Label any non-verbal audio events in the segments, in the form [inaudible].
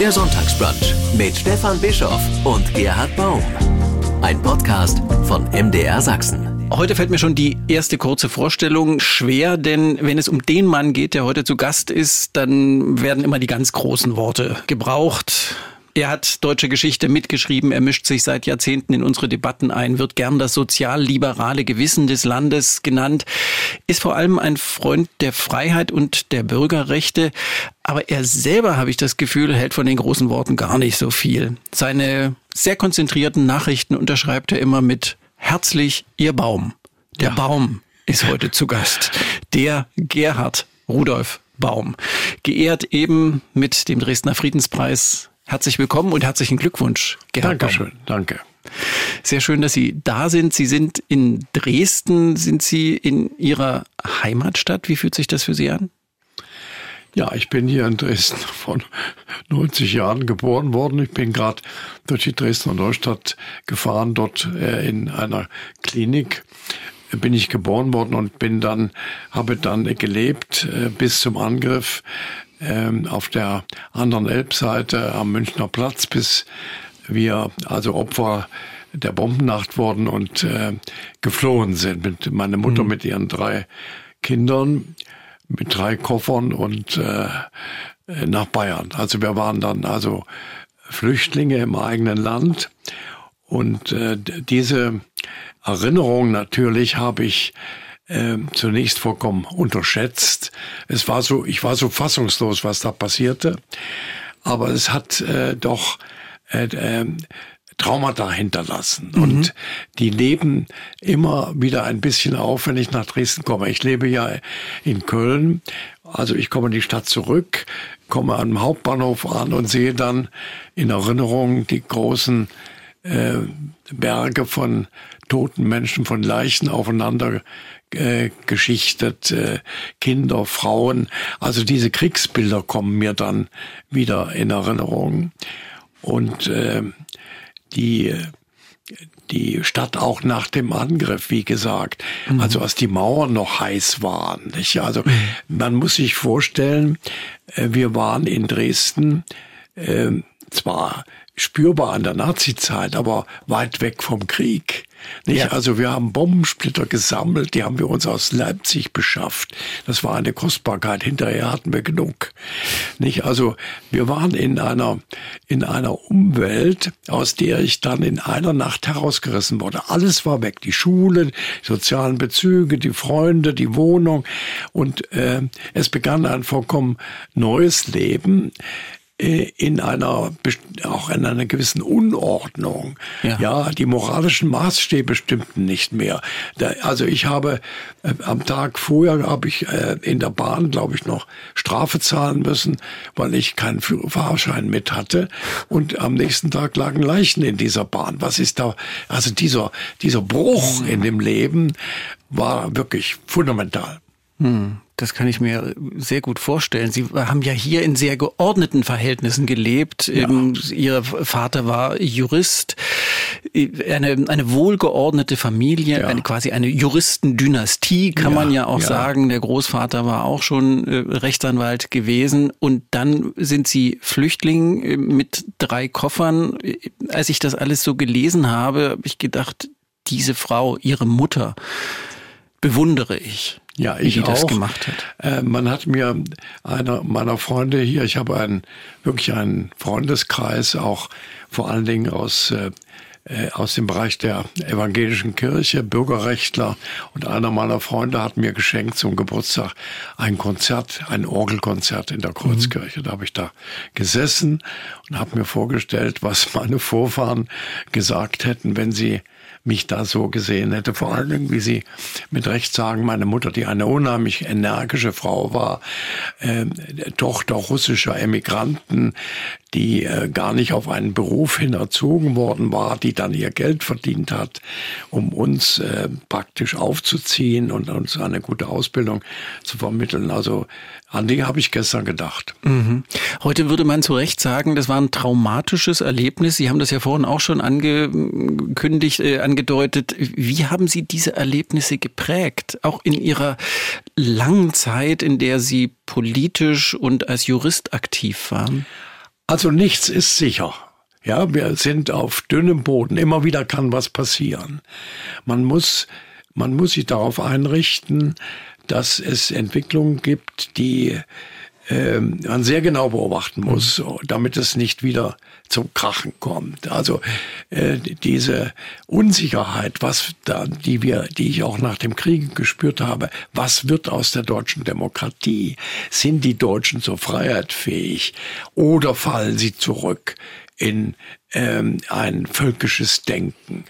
Der Sonntagsbrunch mit Stefan Bischoff und Gerhard Baum. Ein Podcast von MDR Sachsen. Heute fällt mir schon die erste kurze Vorstellung schwer, denn wenn es um den Mann geht, der heute zu Gast ist, dann werden immer die ganz großen Worte gebraucht. Er hat deutsche Geschichte mitgeschrieben, er mischt sich seit Jahrzehnten in unsere Debatten ein, wird gern das sozialliberale Gewissen des Landes genannt, ist vor allem ein Freund der Freiheit und der Bürgerrechte, aber er selber, habe ich das Gefühl, hält von den großen Worten gar nicht so viel. Seine sehr konzentrierten Nachrichten unterschreibt er immer mit herzlich Ihr Baum. Der ja. Baum ist heute zu Gast. Der Gerhard Rudolf Baum. Geehrt eben mit dem Dresdner Friedenspreis Herzlich willkommen und herzlichen Glückwunsch, Gerhard. Dankeschön, danke. Sehr schön, dass Sie da sind. Sie sind in Dresden. Sind Sie in Ihrer Heimatstadt? Wie fühlt sich das für Sie an? Ja, ich bin hier in Dresden von 90 Jahren geboren worden. Ich bin gerade durch die Dresdner Neustadt gefahren, dort äh, in einer Klinik bin ich geboren worden und bin dann, habe dann gelebt äh, bis zum Angriff ähm, auf der anderen Elbseite am Münchner Platz, bis wir also Opfer der Bombennacht wurden und äh, geflohen sind. Mit meine Mutter mhm. mit ihren drei Kindern, mit drei Koffern und äh, nach Bayern. Also wir waren dann also Flüchtlinge im eigenen Land und äh, diese Erinnerung natürlich habe ich äh, zunächst vollkommen unterschätzt. Es war so, ich war so fassungslos, was da passierte. Aber es hat äh, doch äh, äh, Traumata hinterlassen. Mhm. Und die leben immer wieder ein bisschen auf, wenn ich nach Dresden komme. Ich lebe ja in Köln. Also ich komme in die Stadt zurück, komme am Hauptbahnhof an und sehe dann in Erinnerung die großen äh, Berge von toten Menschen, von Leichen aufeinander äh, geschichtet, äh, Kinder, Frauen. Also diese Kriegsbilder kommen mir dann wieder in Erinnerung. Und äh, die die Stadt auch nach dem Angriff, wie gesagt, mhm. also als die Mauern noch heiß waren. Nicht? Also mhm. man muss sich vorstellen, äh, wir waren in Dresden äh, zwar spürbar an der Nazizeit, aber weit weg vom Krieg. Nicht? Ja. Also wir haben Bombensplitter gesammelt, die haben wir uns aus Leipzig beschafft. Das war eine Kostbarkeit. Hinterher hatten wir genug. Nicht? Also wir waren in einer, in einer Umwelt, aus der ich dann in einer Nacht herausgerissen wurde. Alles war weg. Die Schule, die sozialen Bezüge, die Freunde, die Wohnung. Und äh, es begann ein vollkommen neues Leben in einer auch in einer gewissen Unordnung. Ja, ja die moralischen Maßstäbe stimmten nicht mehr. Da, also ich habe äh, am Tag vorher habe ich äh, in der Bahn, glaube ich, noch Strafe zahlen müssen, weil ich keinen Fahrschein mit hatte. Und am nächsten Tag lagen Leichen in dieser Bahn. Was ist da? Also dieser dieser Bruch in dem Leben war wirklich fundamental. Hm. Das kann ich mir sehr gut vorstellen. Sie haben ja hier in sehr geordneten Verhältnissen gelebt. Ja. Ähm, Ihr Vater war Jurist, eine, eine wohlgeordnete Familie, ja. eine, quasi eine Juristendynastie, kann ja, man ja auch sagen. Der Großvater war auch schon äh, Rechtsanwalt gewesen. Und dann sind Sie Flüchtling äh, mit drei Koffern. Als ich das alles so gelesen habe, habe ich gedacht, diese Frau, ihre Mutter, bewundere ich. Ja, ich die auch. das gemacht hat. Äh, man hat mir einer meiner Freunde hier, ich habe einen wirklich einen Freundeskreis, auch vor allen Dingen aus äh, äh, aus dem Bereich der evangelischen Kirche, Bürgerrechtler und einer meiner Freunde hat mir geschenkt zum Geburtstag ein Konzert, ein Orgelkonzert in der Kreuzkirche. Mhm. Da habe ich da gesessen und habe mir vorgestellt, was meine Vorfahren gesagt hätten, wenn sie mich da so gesehen hätte. Vor allen Dingen, wie Sie mit Recht sagen, meine Mutter, die eine unheimlich energische Frau war, äh, Tochter russischer Emigranten, die äh, gar nicht auf einen Beruf hin erzogen worden war, die dann ihr Geld verdient hat, um uns äh, praktisch aufzuziehen und uns eine gute Ausbildung zu vermitteln. Also an die habe ich gestern gedacht. Mhm. Heute würde man zu Recht sagen, das war ein traumatisches Erlebnis. Sie haben das ja vorhin auch schon angekündigt, äh, angedeutet. Wie haben Sie diese Erlebnisse geprägt? Auch in Ihrer langen Zeit, in der Sie politisch und als Jurist aktiv waren? Also nichts ist sicher. Ja, wir sind auf dünnem Boden. Immer wieder kann was passieren. Man muss, man muss sich darauf einrichten, dass es Entwicklungen gibt, die äh, man sehr genau beobachten muss, mhm. damit es nicht wieder zum Krachen kommt. Also äh, diese Unsicherheit, was da, die wir, die ich auch nach dem Krieg gespürt habe, was wird aus der deutschen Demokratie? Sind die Deutschen zur Freiheit fähig oder fallen sie zurück in ähm, ein völkisches Denken?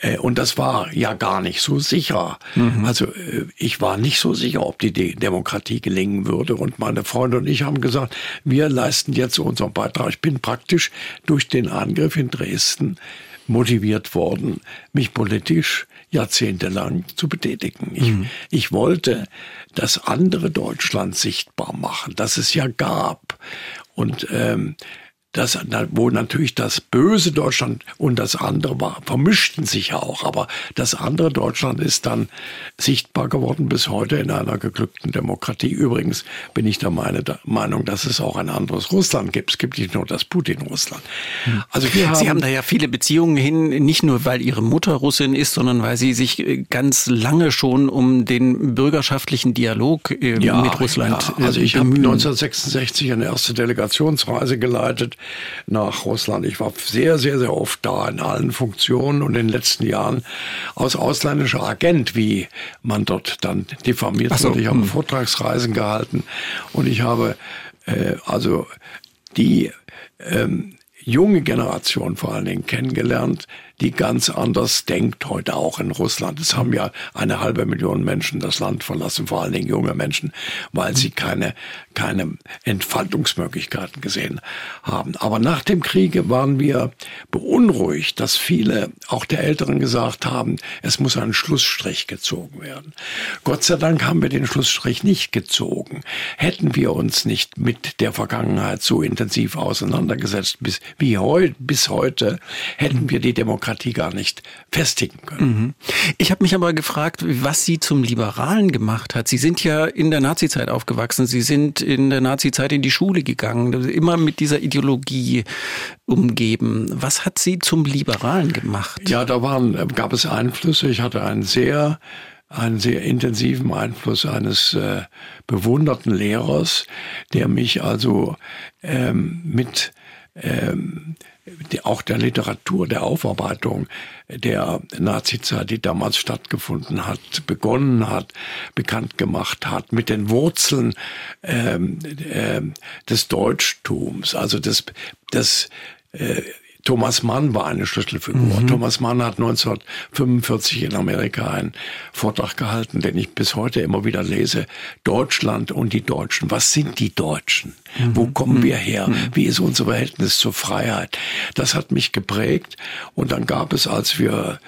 Äh, und das war ja gar nicht so sicher. Mhm. Also äh, ich war nicht so sicher, ob die Demokratie gelingen würde. Und meine Freunde und ich haben gesagt, wir leisten jetzt unseren Beitrag. Ich bin praktisch durch den Angriff in Dresden motiviert worden, mich politisch jahrzehntelang zu betätigen. Ich, mhm. ich wollte das andere Deutschland sichtbar machen, das es ja gab. Und ähm, das, wo natürlich das böse Deutschland und das andere war, vermischten sich ja auch. Aber das andere Deutschland ist dann sichtbar geworden bis heute in einer geglückten Demokratie. Übrigens bin ich der Meinung, dass es auch ein anderes Russland gibt. Es gibt nicht nur das Putin-Russland. Also wir haben Sie haben da ja viele Beziehungen hin, nicht nur weil Ihre Mutter Russin ist, sondern weil Sie sich äh, ganz lange schon um den bürgerschaftlichen Dialog äh, ja, mit Russland ja. Also ich habe 1966 eine erste Delegationsreise geleitet nach Russland. Ich war sehr, sehr, sehr oft da in allen Funktionen und in den letzten Jahren als ausländischer Agent, wie man dort dann diffamiert so. Ich habe hm. Vortragsreisen gehalten und ich habe äh, also die ähm, junge Generation vor allen Dingen kennengelernt, die ganz anders denkt heute auch in Russland. Es haben ja eine halbe Million Menschen das Land verlassen, vor allen Dingen junge Menschen, weil sie keine, keine Entfaltungsmöglichkeiten gesehen haben. Aber nach dem Kriege waren wir beunruhigt, dass viele, auch der Älteren gesagt haben, es muss ein Schlussstrich gezogen werden. Gott sei Dank haben wir den Schlussstrich nicht gezogen. Hätten wir uns nicht mit der Vergangenheit so intensiv auseinandergesetzt bis, wie heute, bis heute, hätten wir die Demokratie Demokratie gar nicht festigen können. Mhm. Ich habe mich aber gefragt, was Sie zum Liberalen gemacht hat. Sie sind ja in der Nazizeit aufgewachsen. Sie sind in der Nazizeit in die Schule gegangen, immer mit dieser Ideologie umgeben. Was hat Sie zum Liberalen gemacht? Ja, da waren, gab es Einflüsse. Ich hatte einen sehr einen sehr intensiven Einfluss eines äh, bewunderten Lehrers, der mich also ähm, mit ähm, auch der Literatur, der Aufarbeitung der Nazizeit, die damals stattgefunden hat, begonnen hat, bekannt gemacht hat, mit den Wurzeln ähm, äh, des Deutschtums, also des, des äh, Thomas Mann war eine Schlüsselfigur. Mhm. Thomas Mann hat 1945 in Amerika einen Vortrag gehalten, den ich bis heute immer wieder lese. Deutschland und die Deutschen. Was sind die Deutschen? Mhm. Wo kommen mhm. wir her? Mhm. Wie ist unser Verhältnis zur Freiheit? Das hat mich geprägt. Und dann gab es, als wir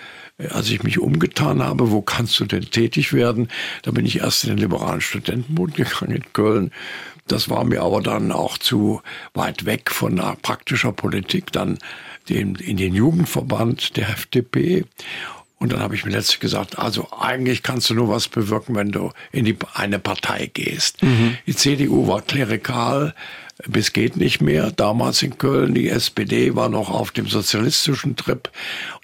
als ich mich umgetan habe, wo kannst du denn tätig werden? Da bin ich erst in den liberalen Studentenbund gegangen in Köln. Das war mir aber dann auch zu weit weg von praktischer Politik. Dann den, in den Jugendverband der FDP. Und dann habe ich mir letztlich gesagt, also eigentlich kannst du nur was bewirken, wenn du in die, eine Partei gehst. Mhm. Die CDU war klerikal, bis geht nicht mehr. Damals in Köln, die SPD war noch auf dem sozialistischen Trip.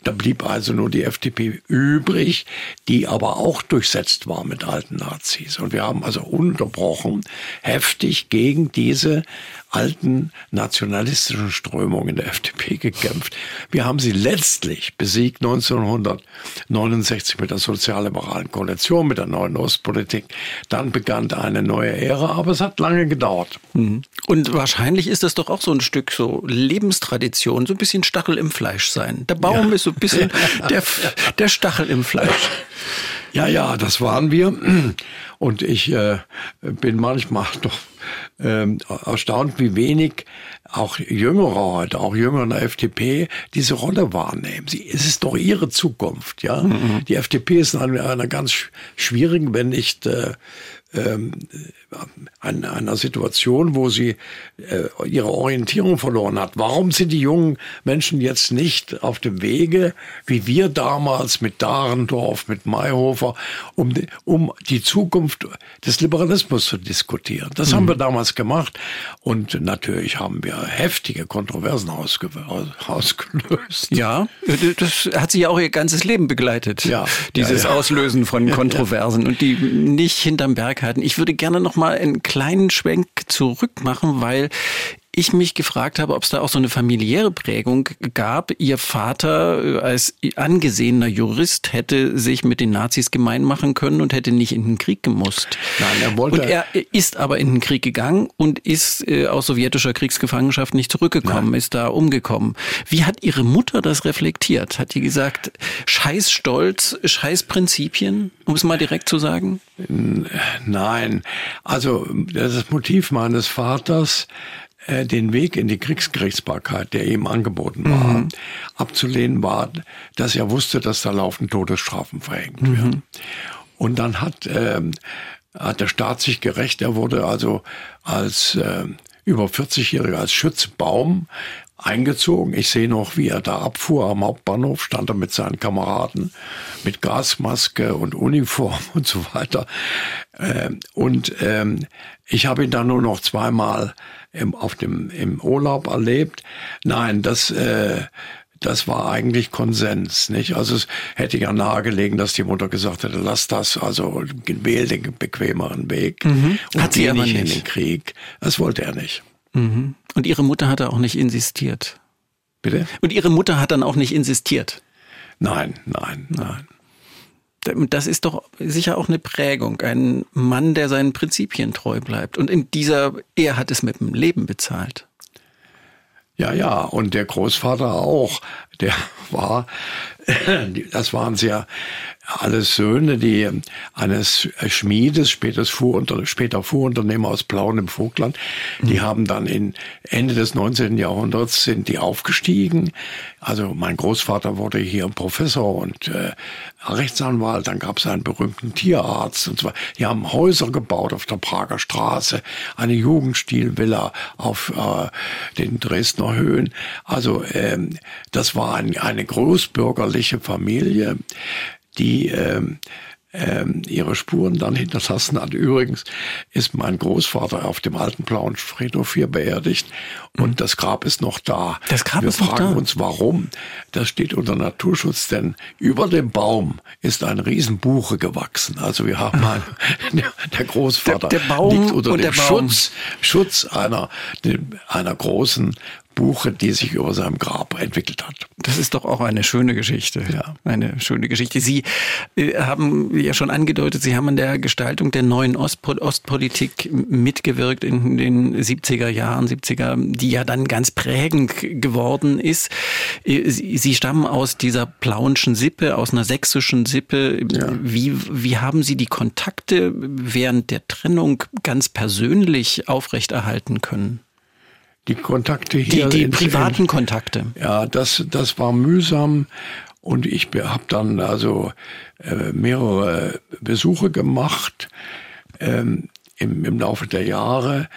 Da blieb also nur die FDP übrig, die aber auch durchsetzt war mit alten Nazis. Und wir haben also unterbrochen heftig gegen diese alten nationalistischen Strömungen der FDP gekämpft. Wir haben sie letztlich besiegt 1969 mit der sozialliberalen Koalition, mit der neuen Ostpolitik. Dann begann eine neue Ära, aber es hat lange gedauert. Mhm. Und wahrscheinlich ist das doch auch so ein Stück so Lebenstradition, so ein bisschen Stachel im Fleisch sein. Der Baum ja. ist so ein bisschen [laughs] der, der Stachel im Fleisch. Ja, ja, das waren wir. Und ich äh, bin manchmal doch ähm, erstaunt, wie wenig auch Jüngere heute, auch Jüngere in der FDP, diese Rolle wahrnehmen. Sie, es ist doch ihre Zukunft, ja. Mhm. Die FDP ist in einer, einer ganz schwierigen, wenn nicht äh, ähm, an einer Situation, wo sie äh, ihre Orientierung verloren hat. Warum sind die jungen Menschen jetzt nicht auf dem Wege, wie wir damals mit Dahrendorf, mit Mayhofer, um, um die Zukunft des Liberalismus zu diskutieren? Das mhm. haben wir damals gemacht. Und natürlich haben wir heftige Kontroversen ausge ausgelöst. Ja, das hat sie ja auch ihr ganzes Leben begleitet. Ja, dieses ja, ja. Auslösen von Kontroversen und die nicht hinterm Berg halten. Ich würde gerne noch mal einen kleinen Schwenk zurück machen, weil ich mich gefragt habe, ob es da auch so eine familiäre Prägung gab. Ihr Vater äh, als angesehener Jurist hätte sich mit den Nazis gemein machen können und hätte nicht in den Krieg gemusst. Nein, er wollte. Und er ist aber in den Krieg gegangen und ist äh, aus sowjetischer Kriegsgefangenschaft nicht zurückgekommen, Nein. ist da umgekommen. Wie hat Ihre Mutter das reflektiert? Hat die gesagt, scheiß Stolz, scheiß Prinzipien, um es mal direkt zu sagen? Nein, also das Motiv meines Vaters äh, den Weg in die Kriegsgerichtsbarkeit, der ihm angeboten war, mhm. abzulehnen war, dass er wusste, dass da laufend Todesstrafen verhängt mhm. werden. Und dann hat, äh, hat der Staat sich gerecht. Er wurde also als äh, über 40-Jähriger als Schützbaum eingezogen. Ich sehe noch, wie er da abfuhr am Hauptbahnhof, stand er mit seinen Kameraden mit Gasmaske und Uniform [laughs] und so weiter. Ähm, und ähm, ich habe ihn dann nur noch zweimal im, auf dem, im Urlaub erlebt. Nein, das, äh, das war eigentlich Konsens, nicht? Also es hätte ja nahegelegen, dass die Mutter gesagt hätte, lass das, also wähl den bequemeren Weg mhm. und Hat sie aber nicht in den Krieg. Das wollte er nicht. Mhm. Und ihre Mutter hat auch nicht insistiert. Bitte? Und ihre Mutter hat dann auch nicht insistiert. Nein, nein, nein. Das ist doch sicher auch eine Prägung. Ein Mann, der seinen Prinzipien treu bleibt. Und in dieser, er hat es mit dem Leben bezahlt. Ja, ja, und der Großvater auch. Der war, [laughs] das waren sehr alles Söhne, die eines Schmiedes, später, Fuhrunter, später Fuhrunternehmer aus Plauen im Vogtland, die mhm. haben dann in Ende des 19. Jahrhunderts sind die aufgestiegen. Also mein Großvater wurde hier Professor und äh, Rechtsanwalt, dann gab es einen berühmten Tierarzt und zwar, die haben Häuser gebaut auf der Prager Straße, eine Jugendstilvilla auf äh, den Dresdner Höhen. Also ähm, das war ein, eine großbürgerliche Familie die ähm, ähm, ihre Spuren dann hinterlassen hat. Übrigens ist mein Großvater auf dem alten blauen Friedhof hier beerdigt und mhm. das Grab ist noch da. Das Grab Wir ist noch da. Fragen uns, warum. Das steht unter Naturschutz, denn über dem Baum ist ein Riesenbuche gewachsen. Also wir haben ein, [laughs] der Großvater der, der Baum liegt unter dem Schutz, Schutz einer, einer großen Buche, die sich über seinem Grab entwickelt hat. Das ist doch auch eine schöne Geschichte. Ja. Eine schöne Geschichte. Sie äh, haben ja schon angedeutet, Sie haben an der Gestaltung der neuen Ostpol Ostpolitik mitgewirkt in den 70er Jahren, 70er, die ja dann ganz prägend geworden ist. Äh, Sie, stammen aus dieser plauenschen Sippe, aus einer sächsischen Sippe. Ja. Wie, wie haben Sie die Kontakte während der Trennung ganz persönlich aufrechterhalten können? Die Kontakte hier. Die, die privaten Kontakte. Ja, das, das war mühsam. Und ich habe dann also äh, mehrere Besuche gemacht ähm, im, im Laufe der Jahre.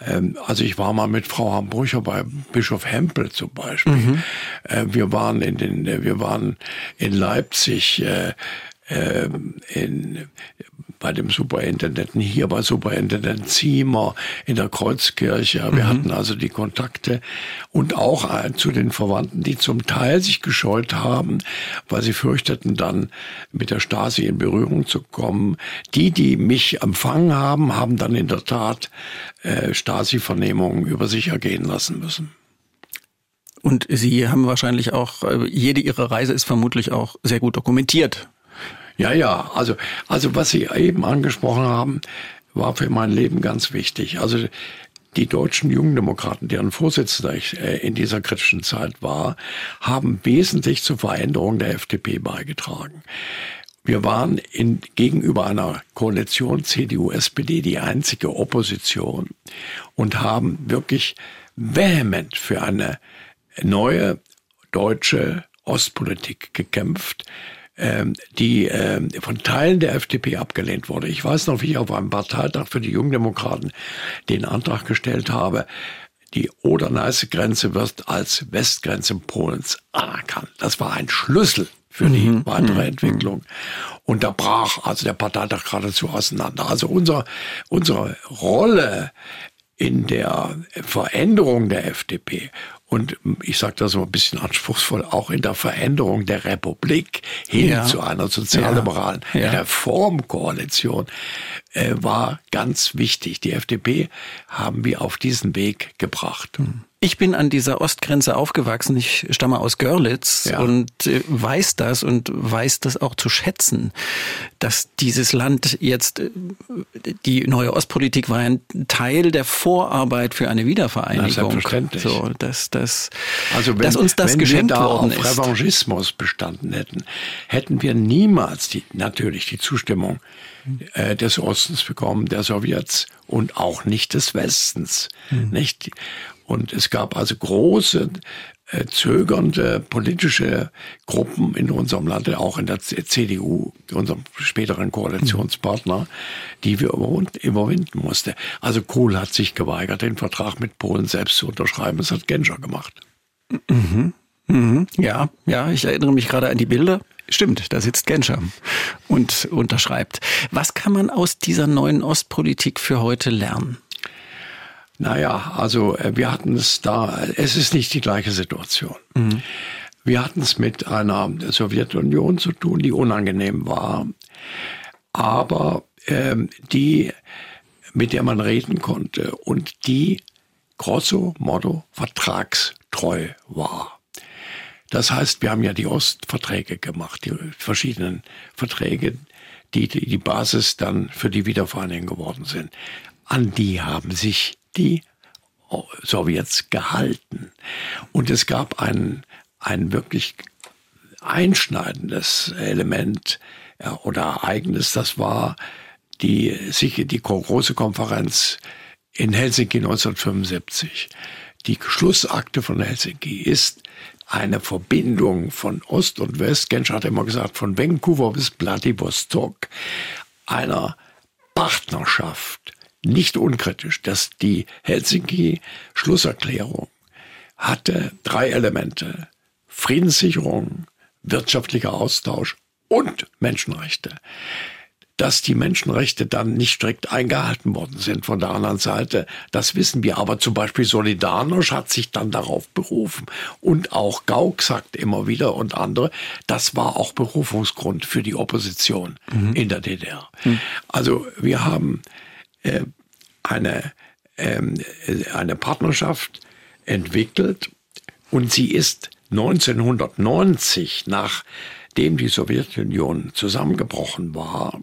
Ähm, also ich war mal mit Frau Hambrücher bei Bischof Hempel zum Beispiel. Mhm. Äh, wir waren in den, wir waren in Leipzig. Äh, ähm, in, bei dem Superintendenten hier, bei Superintendent Ziemer in der Kreuzkirche. Wir mhm. hatten also die Kontakte und auch äh, zu den Verwandten, die zum Teil sich gescheut haben, weil sie fürchteten, dann mit der Stasi in Berührung zu kommen. Die, die mich empfangen haben, haben dann in der Tat äh, Stasi-Vernehmungen über sich ergehen lassen müssen. Und Sie haben wahrscheinlich auch, äh, jede Ihre Reise ist vermutlich auch sehr gut dokumentiert. Ja, ja, also, also was Sie eben angesprochen haben, war für mein Leben ganz wichtig. Also die deutschen Jungdemokraten, deren Vorsitzender ich äh, in dieser kritischen Zeit war, haben wesentlich zur Veränderung der FDP beigetragen. Wir waren in, gegenüber einer Koalition CDU-SPD die einzige Opposition und haben wirklich vehement für eine neue deutsche Ostpolitik gekämpft, die ähm, von Teilen der FDP abgelehnt wurde. Ich weiß noch, wie ich auf einem Parteitag für die Jungdemokraten den Antrag gestellt habe, die Oder-Neiße-Grenze wird als Westgrenze Polens anerkannt. Das war ein Schlüssel für die mhm. weitere mhm. Entwicklung. Und da brach also der Parteitag geradezu auseinander. Also unser, unsere Rolle in der Veränderung der FDP und ich sage das so ein bisschen anspruchsvoll, auch in der Veränderung der Republik hin ja. zu einer sozialliberalen ja. ja. Reformkoalition äh, war ganz wichtig. Die FDP haben wir auf diesen Weg gebracht. Hm. Ich bin an dieser Ostgrenze aufgewachsen. Ich stamme aus Görlitz ja. und äh, weiß das und weiß das auch zu schätzen, dass dieses Land jetzt, äh, die neue Ostpolitik war ein Teil der Vorarbeit für eine Wiedervereinigung. Na, selbstverständlich. So, dass, dass, also wenn, dass uns das wenn geschenkt wir da worden auf ist. Revanchismus bestanden hätten, hätten wir niemals die, natürlich die Zustimmung äh, des Ostens bekommen, der Sowjets und auch nicht des Westens. Mhm. Nicht? Und es gab also große äh, zögernde politische Gruppen in unserem Land, auch in der CDU, unserem späteren Koalitionspartner, die wir überwinden mussten. Also Kohl hat sich geweigert, den Vertrag mit Polen selbst zu unterschreiben. Das hat Genscher gemacht. Mhm. Mhm. Ja, ja, ich erinnere mich gerade an die Bilder. Stimmt, da sitzt Genscher und unterschreibt. Was kann man aus dieser neuen Ostpolitik für heute lernen? Naja, also äh, wir hatten es da, es ist nicht die gleiche Situation. Mhm. Wir hatten es mit einer Sowjetunion zu tun, die unangenehm war, aber ähm, die, mit der man reden konnte und die grosso modo vertragstreu war. Das heißt, wir haben ja die Ostverträge gemacht, die verschiedenen Verträge, die die Basis dann für die Wiedervereinigung geworden sind. An die haben sich die Sowjets gehalten. Und es gab ein, ein wirklich einschneidendes Element ja, oder Ereignis, das war die, die große Konferenz in Helsinki 1975. Die Schlussakte von Helsinki ist eine Verbindung von Ost und West. Genscher hat immer gesagt, von Vancouver bis Vladivostok, einer Partnerschaft nicht unkritisch, dass die Helsinki-Schlusserklärung hatte drei Elemente. Friedenssicherung, wirtschaftlicher Austausch und Menschenrechte. Dass die Menschenrechte dann nicht strikt eingehalten worden sind von der anderen Seite, das wissen wir. Aber zum Beispiel Solidarność hat sich dann darauf berufen. Und auch Gauck sagt immer wieder und andere, das war auch Berufungsgrund für die Opposition mhm. in der DDR. Mhm. Also wir haben eine, ähm, eine Partnerschaft entwickelt und sie ist 1990, nachdem die Sowjetunion zusammengebrochen war,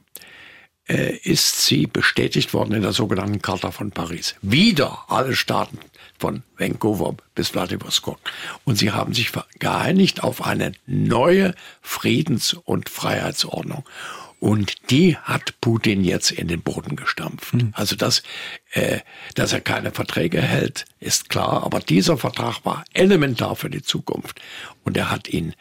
äh, ist sie bestätigt worden in der sogenannten Charta von Paris. Wieder alle Staaten von Vancouver bis Vladivostok. Und sie haben sich geeinigt auf eine neue Friedens- und Freiheitsordnung. Und die hat Putin jetzt in den Boden gestampft. Mhm. Also dass, äh, dass er keine Verträge hält, ist klar. Aber dieser Vertrag war elementar für die Zukunft. Und er hat ihn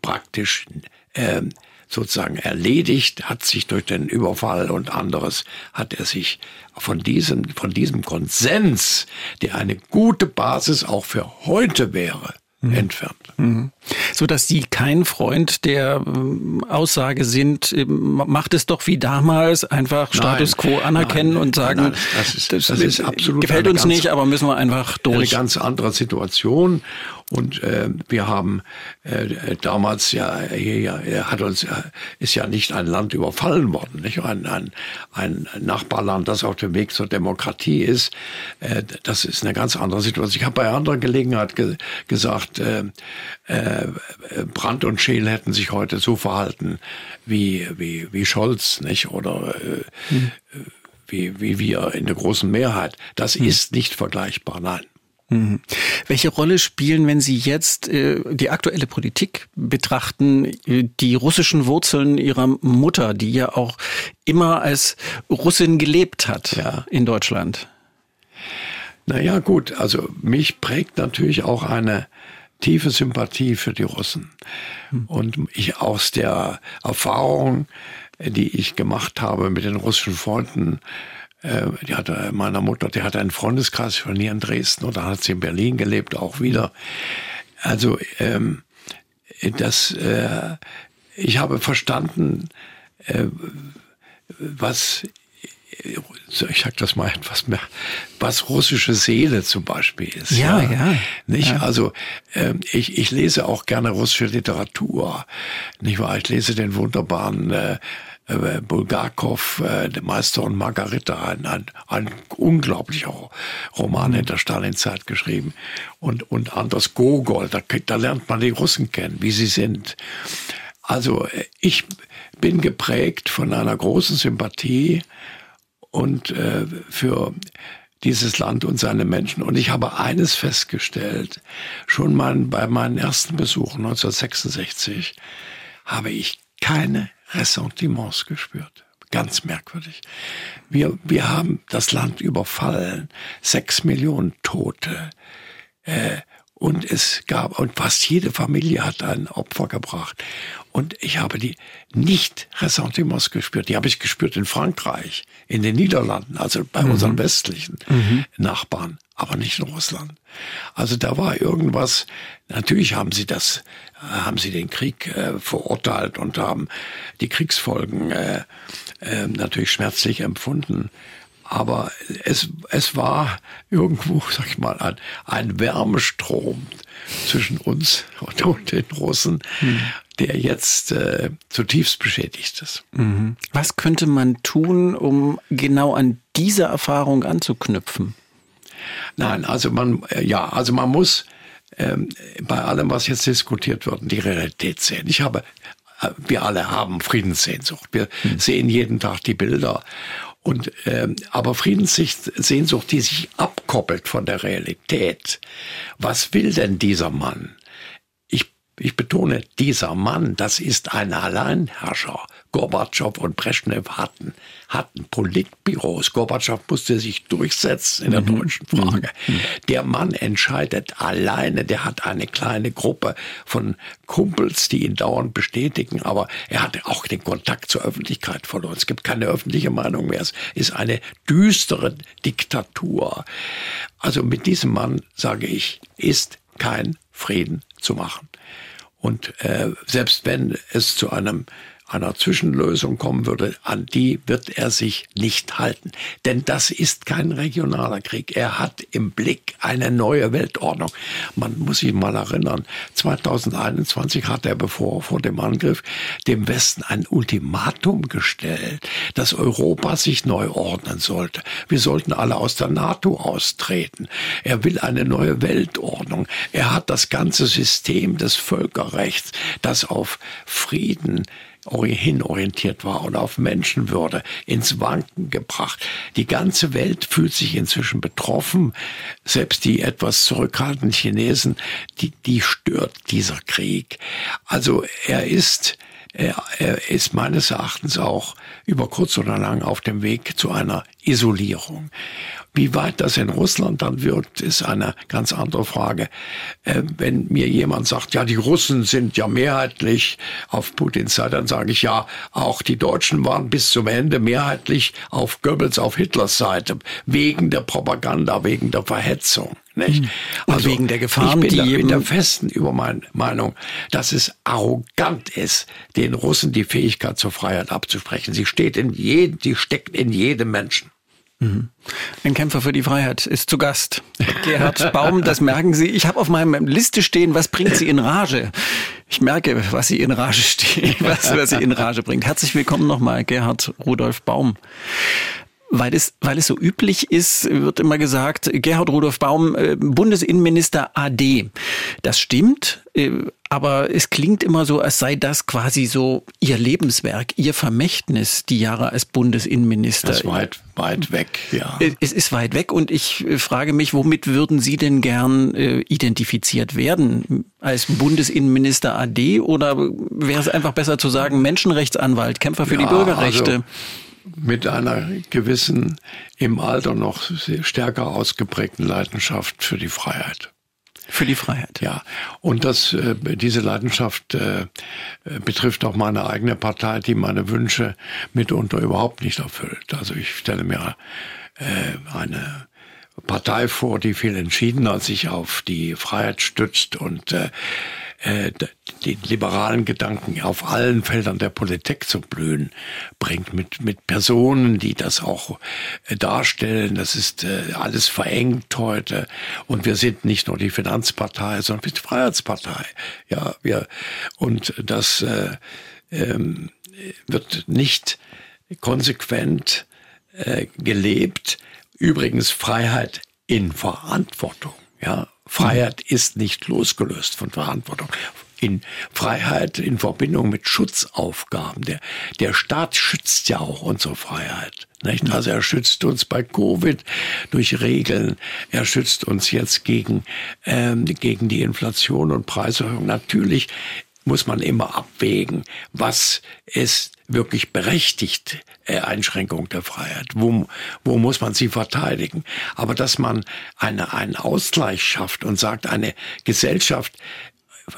praktisch äh, sozusagen erledigt, hat sich durch den Überfall und anderes, hat er sich von diesem, von diesem Konsens, der eine gute Basis auch für heute wäre, mhm. entfernt. Mhm. So dass Sie kein Freund der ähm, Aussage sind, ähm, macht es doch wie damals, einfach Status quo anerkennen nein, und sagen, nein, das, ist, das, das ist absolut gefällt uns ganz, nicht, aber müssen wir einfach durch. Eine ganz andere Situation. Und äh, wir haben äh, damals ja hier ja, hat uns ist ja nicht ein Land überfallen worden, nicht ein, ein, ein Nachbarland, das auf dem Weg zur Demokratie ist. Äh, das ist eine ganz andere Situation. Ich habe bei anderer Gelegenheit ge gesagt, äh, äh, Brandt und Scheel hätten sich heute so verhalten wie wie wie Scholz, nicht oder äh, hm. wie wie wir in der großen Mehrheit. Das hm. ist nicht vergleichbar, nein. Mhm. Welche Rolle spielen, wenn Sie jetzt äh, die aktuelle Politik betrachten, äh, die russischen Wurzeln Ihrer Mutter, die ja auch immer als Russin gelebt hat ja. in Deutschland? Naja, gut, also mich prägt natürlich auch eine tiefe Sympathie für die Russen. Hm. Und ich aus der Erfahrung, die ich gemacht habe mit den russischen Freunden, äh, die hatte meiner Mutter, die hatte einen Freundeskreis von hier in Dresden und dann hat sie in Berlin gelebt, auch wieder. Also ähm, das, äh, ich habe verstanden, äh, was ich sag das mal etwas mehr, was russische Seele zum Beispiel ist. Ja, ja. ja nicht? Ja. Also äh, ich, ich lese auch gerne russische Literatur. Nicht wahr? Ich lese den wunderbaren äh, äh, Bulgakov, äh, der Meister und Margarita, ein, ein, ein unglaublicher Roman in der Stalinzeit geschrieben. Und, und Anders Gogol, da, da lernt man die Russen kennen, wie sie sind. Also äh, ich bin geprägt von einer großen Sympathie und äh, für dieses Land und seine Menschen. Und ich habe eines festgestellt, schon mal bei meinen ersten Besuchen 1966 habe ich keine Ressentiments gespürt. Ganz merkwürdig. Wir, wir haben das Land überfallen, sechs Millionen Tote. Äh, und es gab, und fast jede Familie hat ein Opfer gebracht. Und ich habe die nicht Ressentiments gespürt. Die habe ich gespürt in Frankreich, in den Niederlanden, also bei mhm. unseren westlichen mhm. Nachbarn, aber nicht in Russland. Also da war irgendwas, natürlich haben sie das, haben sie den Krieg äh, verurteilt und haben die Kriegsfolgen äh, äh, natürlich schmerzlich empfunden. Aber es, es war irgendwo, sag ich mal, ein, ein Wärmestrom zwischen uns und, und den Russen, hm. der jetzt äh, zutiefst beschädigt ist. Mhm. Was könnte man tun, um genau an diese Erfahrung anzuknüpfen? Nein, also man, äh, ja, also man muss ähm, bei allem, was jetzt diskutiert wird, die Realität sehen. Ich habe äh, wir alle haben Friedenssehnsucht. Wir hm. sehen jeden Tag die Bilder. Und ähm, aber Friedenssehnsucht, die sich abkoppelt von der Realität. Was will denn dieser Mann? Ich, ich betone, dieser Mann, das ist ein Alleinherrscher. Gorbatschow und Brezhnev hatten, hatten Politbüros. Gorbatschow musste sich durchsetzen in der mhm. deutschen Frage. Mhm. Der Mann entscheidet alleine. Der hat eine kleine Gruppe von Kumpels, die ihn dauernd bestätigen. Aber er hatte auch den Kontakt zur Öffentlichkeit verloren. Es gibt keine öffentliche Meinung mehr. Es ist eine düstere Diktatur. Also mit diesem Mann, sage ich, ist kein Frieden zu machen. Und äh, selbst wenn es zu einem einer Zwischenlösung kommen würde, an die wird er sich nicht halten. Denn das ist kein regionaler Krieg. Er hat im Blick eine neue Weltordnung. Man muss sich mal erinnern, 2021 hat er, bevor vor dem Angriff, dem Westen ein Ultimatum gestellt, dass Europa sich neu ordnen sollte. Wir sollten alle aus der NATO austreten. Er will eine neue Weltordnung. Er hat das ganze System des Völkerrechts, das auf Frieden, hinorientiert war und auf Menschenwürde ins Wanken gebracht. Die ganze Welt fühlt sich inzwischen betroffen. Selbst die etwas zurückhaltenden Chinesen, die, die stört dieser Krieg. Also er ist, er, er ist meines Erachtens auch über kurz oder lang auf dem Weg zu einer Isolierung. Wie weit das in Russland dann wird, ist eine ganz andere Frage. Äh, wenn mir jemand sagt, ja, die Russen sind ja mehrheitlich auf Putins Seite, dann sage ich ja, auch die Deutschen waren bis zum Ende mehrheitlich auf Goebbels, auf Hitlers Seite, wegen der Propaganda, wegen der Verhetzung. Nicht? Hm. Und also, wegen der Gefahren, ich bin die da, bin der festen über meine Meinung, dass es arrogant ist, den Russen die Fähigkeit zur Freiheit abzusprechen. Sie steht in jedem, die steckt in jedem Menschen. Mhm. Ein Kämpfer für die Freiheit ist zu Gast. Gerhard Baum, das merken Sie. Ich habe auf meinem Liste stehen, was bringt Sie in Rage? Ich merke, was Sie in Rage [laughs] stehen, was, was Sie in Rage bringt. Herzlich willkommen nochmal, Gerhard Rudolf Baum. Weil es, weil es so üblich ist, wird immer gesagt, Gerhard Rudolf Baum, äh, Bundesinnenminister AD. Das stimmt, äh, aber es klingt immer so, als sei das quasi so Ihr Lebenswerk, Ihr Vermächtnis, die Jahre als Bundesinnenminister. Das ist weit, weit weg, ja. Es ist weit weg und ich äh, frage mich, womit würden Sie denn gern äh, identifiziert werden? Als Bundesinnenminister AD oder wäre es einfach besser zu sagen, Menschenrechtsanwalt, Kämpfer für ja, die Bürgerrechte? Also mit einer gewissen, im Alter noch stärker ausgeprägten Leidenschaft für die Freiheit. Für die Freiheit. Ja. Und das, äh, diese Leidenschaft äh, betrifft auch meine eigene Partei, die meine Wünsche mitunter überhaupt nicht erfüllt. Also ich stelle mir äh, eine Partei vor, die viel entschiedener sich auf die Freiheit stützt und äh, äh, den liberalen Gedanken auf allen Feldern der Politik zu blühen bringt, mit, mit Personen, die das auch äh, darstellen. Das ist äh, alles verengt heute. Und wir sind nicht nur die Finanzpartei, sondern die Freiheitspartei. Ja, wir, und das äh, ähm, wird nicht konsequent äh, gelebt. Übrigens Freiheit in Verantwortung. Ja, Freiheit ist nicht losgelöst von Verantwortung. In Freiheit in Verbindung mit Schutzaufgaben. Der, der Staat schützt ja auch unsere Freiheit. Nicht? Also er schützt uns bei Covid durch Regeln. Er schützt uns jetzt gegen, ähm, gegen die Inflation und Preiserhöhung. Natürlich muss man immer abwägen, was ist wirklich berechtigt, äh, Einschränkung der Freiheit. Wo, wo muss man sie verteidigen? Aber dass man eine, einen Ausgleich schafft und sagt, eine Gesellschaft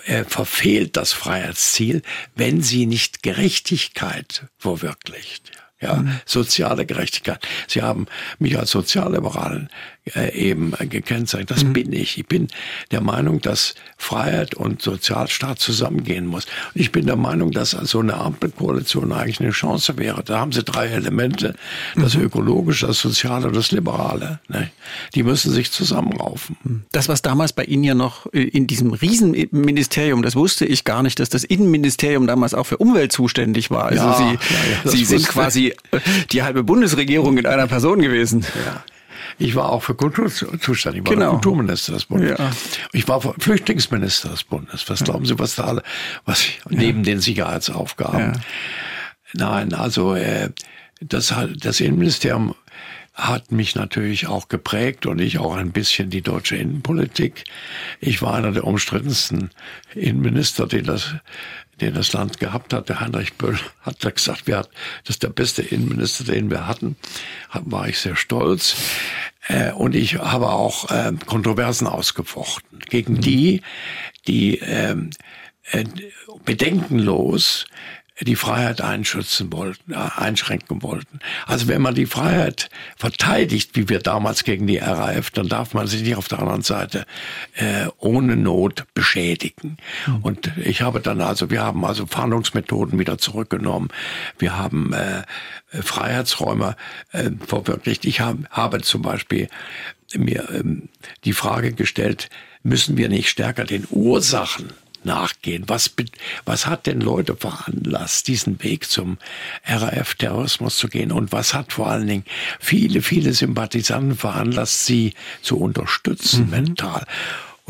äh, verfehlt das Freiheitsziel, wenn sie nicht Gerechtigkeit verwirklicht ja, mhm. soziale Gerechtigkeit. Sie haben mich als Sozialliberalen äh, eben gekennzeichnet. Das mhm. bin ich. Ich bin der Meinung, dass Freiheit und Sozialstaat zusammengehen muss. Und ich bin der Meinung, dass so eine Ampelkoalition eigentlich eine Chance wäre. Da haben sie drei Elemente. Das mhm. Ökologische, das Soziale und das Liberale. Ne? Die müssen sich zusammenraufen. Mhm. Das, was damals bei Ihnen ja noch äh, in diesem Riesenministerium, das wusste ich gar nicht, dass das Innenministerium damals auch für Umwelt zuständig war. Also ja, Sie, ja, ja, Sie sind quasi die halbe Bundesregierung in einer Person gewesen. Ja. Ich war auch für Kultur zuständig. Ich war genau. Kulturminister des Bundes. Ja. Ich war Flüchtlingsminister des Bundes. Was glauben Sie, was da alle, was neben ja. den Sicherheitsaufgaben? Ja. Nein, also äh, das, das Innenministerium hat mich natürlich auch geprägt und ich auch ein bisschen die deutsche Innenpolitik. Ich war einer der umstrittensten Innenminister, den das den das Land gehabt hat. Der Heinrich Böll [laughs] hat da gesagt, wir hat, das ist der beste Innenminister, den wir hatten. War ich sehr stolz. Äh, und ich habe auch äh, Kontroversen ausgefochten gegen die, die ähm, äh, bedenkenlos die Freiheit einschützen wollten, äh, einschränken wollten. Also wenn man die Freiheit verteidigt, wie wir damals gegen die RAF, dann darf man sich nicht auf der anderen Seite äh, ohne Not beschädigen. Mhm. Und ich habe dann also, wir haben also Fahndungsmethoden wieder zurückgenommen. Wir haben äh, Freiheitsräume äh, verwirklicht. Ich hab, habe zum Beispiel mir ähm, die Frage gestellt, müssen wir nicht stärker den Ursachen nachgehen. Was, was hat denn Leute veranlasst, diesen Weg zum RAF-Terrorismus zu gehen? Und was hat vor allen Dingen viele, viele Sympathisanten veranlasst, sie zu unterstützen mhm. mental?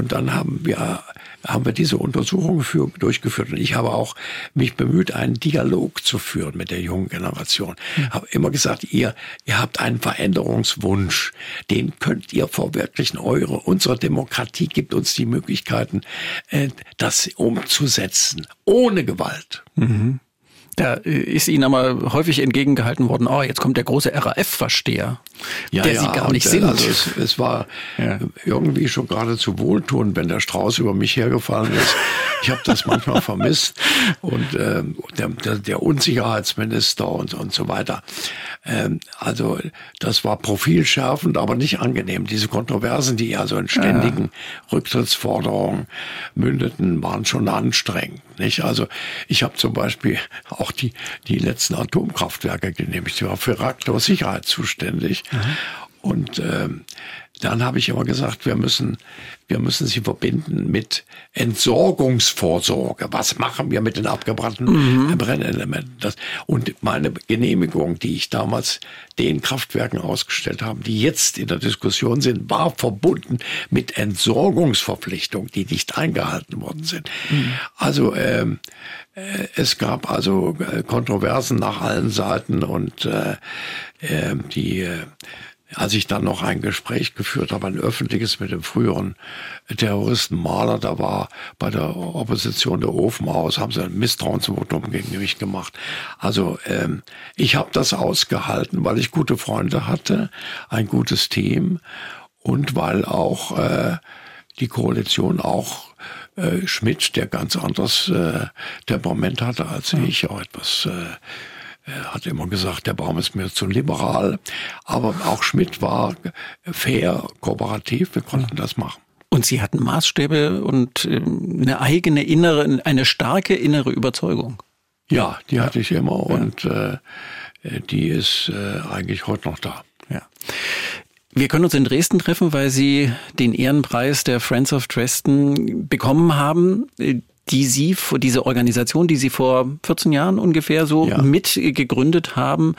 Und dann haben wir haben wir diese Untersuchung für, durchgeführt und ich habe auch mich bemüht, einen Dialog zu führen mit der jungen Generation. Mhm. Habe immer gesagt, ihr, ihr habt einen Veränderungswunsch, den könnt ihr verwirklichen. Eure, unsere Demokratie gibt uns die Möglichkeiten, äh, das umzusetzen, ohne Gewalt. Mhm. Da äh, ist Ihnen aber häufig entgegengehalten worden, oh, jetzt kommt der große RAF-Versteher, ja, der ja, Sie gar nicht sind. Also es, es war ja. irgendwie schon geradezu wohltuend, wenn der Strauß über mich hergefallen ist. Ich habe das manchmal [laughs] vermisst und äh, der, der, der Unsicherheitsminister und, und so weiter. Ähm, also das war profilschärfend, aber nicht angenehm. Diese Kontroversen, die also in ständigen ja. Rücktrittsforderungen mündeten, waren schon anstrengend. Nicht? Also ich habe zum Beispiel auch die, die letzten Atomkraftwerke genehmigt. Ich war für Reaktorsicherheit zuständig. Mhm. Und ähm, dann habe ich immer gesagt, wir müssen, wir müssen sie verbinden mit Entsorgungsvorsorge. Was machen wir mit den abgebrannten mhm. Brennelementen? Das, und meine Genehmigung, die ich damals den Kraftwerken ausgestellt habe, die jetzt in der Diskussion sind, war verbunden mit Entsorgungsverpflichtungen, die nicht eingehalten worden sind. Mhm. Also ähm, äh, es gab also äh, Kontroversen nach allen Seiten und äh, äh, die äh, als ich dann noch ein Gespräch geführt habe, ein öffentliches mit dem früheren Terroristen Mahler, da war bei der Opposition der Ofen aus, haben sie ein Misstrauensvotum gegen mich gemacht. Also ähm, ich habe das ausgehalten, weil ich gute Freunde hatte, ein gutes Team und weil auch äh, die Koalition auch äh, Schmidt, der ganz anderes äh, Temperament hatte als ich, auch etwas äh, hat immer gesagt, der Baum ist mir zu liberal. Aber auch Schmidt war fair, kooperativ. Wir konnten das machen. Und Sie hatten Maßstäbe und ähm, eine eigene innere, eine starke innere Überzeugung. Ja, die hatte ich immer und äh, die ist äh, eigentlich heute noch da. Ja. Wir können uns in Dresden treffen, weil Sie den Ehrenpreis der Friends of Dresden bekommen haben die Sie, diese Organisation, die Sie vor 14 Jahren ungefähr so ja. mit gegründet haben.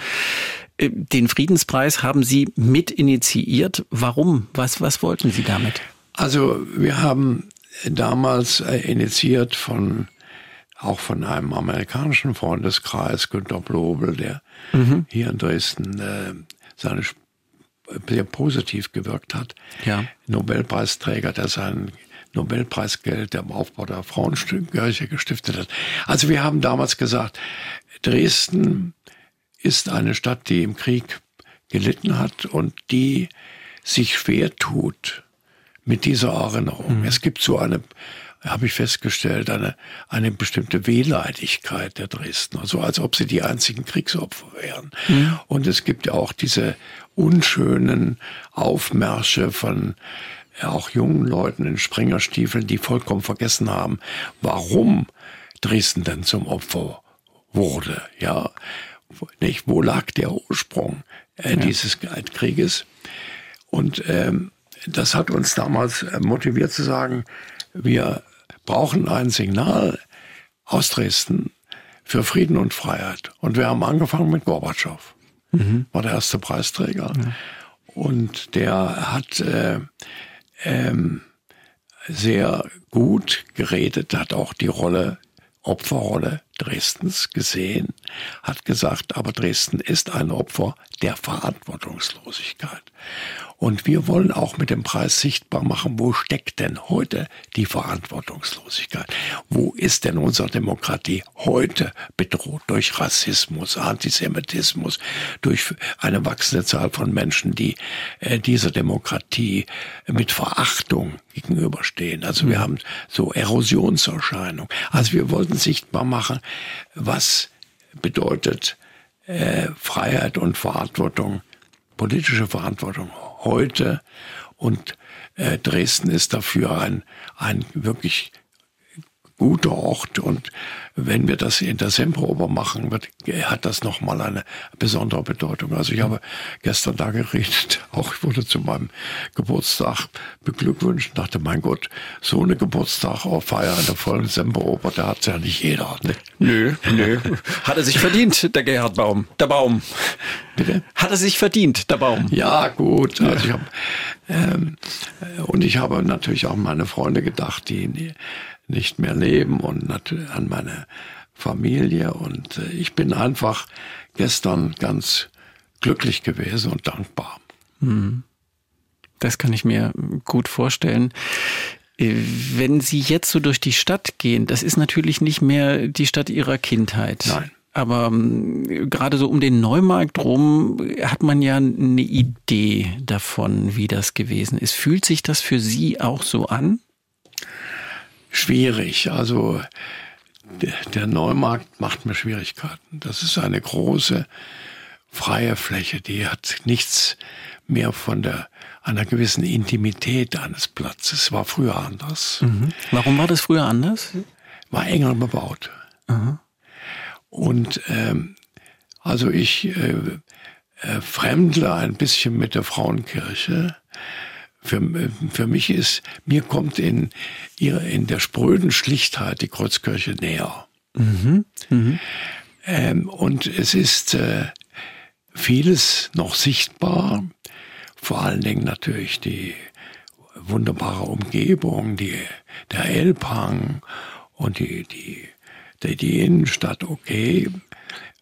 Äh, den Friedenspreis haben Sie mit initiiert. Warum? Was, was wollten Sie damit? Also wir haben damals äh, initiiert von auch von einem amerikanischen Freundeskreis, Günter Blobel, der mhm. hier in Dresden äh, seine sehr positiv gewirkt hat. Ja. Nobelpreisträger, der sein Nobelpreisgeld der Aufbau der Frauenkirche gestiftet hat. Also wir haben damals gesagt, Dresden ist eine Stadt, die im Krieg gelitten hat und die sich schwer tut mit dieser Erinnerung. Mhm. Es gibt so eine habe ich festgestellt, eine, eine bestimmte Wehleidigkeit der Dresdner, so als ob sie die einzigen Kriegsopfer wären. Mhm. Und es gibt ja auch diese unschönen Aufmärsche von auch jungen Leuten in Springerstiefeln, die vollkommen vergessen haben, warum Dresden denn zum Opfer wurde. Ja, nicht, wo lag der Ursprung äh, ja. dieses Krieges? Und ähm, das hat uns damals äh, motiviert zu sagen, wir brauchen ein Signal aus Dresden für Frieden und Freiheit. Und wir haben angefangen mit Gorbatschow. Mhm. War der erste Preisträger. Ja. Und der hat äh, ähm, sehr gut geredet, hat auch die Rolle, Opferrolle Dresdens gesehen, hat gesagt, aber Dresden ist ein Opfer der Verantwortungslosigkeit. Und wir wollen auch mit dem Preis sichtbar machen, wo steckt denn heute die Verantwortungslosigkeit? Wo ist denn unsere Demokratie heute bedroht durch Rassismus, Antisemitismus, durch eine wachsende Zahl von Menschen, die äh, dieser Demokratie mit Verachtung gegenüberstehen. Also wir mhm. haben so Erosionserscheinungen. Also wir wollten sichtbar machen, was bedeutet äh, Freiheit und Verantwortung, politische Verantwortung heute. Und äh, Dresden ist dafür ein, ein wirklich guter Ort und wenn wir das in der Semperoper machen, wird, hat das nochmal eine besondere Bedeutung. Also ich habe gestern da geredet, [laughs] auch ich wurde zu meinem Geburtstag beglückwünscht, dachte, mein Gott, so eine Geburtstag auf Feier in der vollen Semperoper, da hat's ja nicht jeder. Ne? Nö, nö. Hat er sich verdient, der Gerhard Baum, der Baum. Bitte? Hat er sich verdient, der Baum. Ja, gut. Also ich hab, ähm, und ich habe natürlich auch meine Freunde gedacht, die nicht mehr leben und natürlich an meine Familie. Und äh, ich bin einfach gestern ganz glücklich gewesen und dankbar. Hm. Das kann ich mir gut vorstellen. Äh, wenn Sie jetzt so durch die Stadt gehen, das ist natürlich nicht mehr die Stadt Ihrer Kindheit. Nein. Aber ähm, gerade so um den Neumarkt rum hat man ja eine Idee davon, wie das gewesen ist. Fühlt sich das für Sie auch so an? Schwierig. Also der Neumarkt macht mir Schwierigkeiten. Das ist eine große freie Fläche, die hat nichts mehr von der einer gewissen Intimität eines Platzes. War früher anders. Mhm. Warum war das früher anders? War enger bebaut. Mhm. Und ähm, also ich äh, äh, fremdle ein bisschen mit der Frauenkirche für, für mich ist, mir kommt in, in der spröden Schlichtheit die Kreuzkirche näher. Mhm. Mhm. Ähm, und es ist äh, vieles noch sichtbar, vor allen Dingen natürlich die wunderbare Umgebung, die, der Elbhang und die, die, die, die Innenstadt, okay.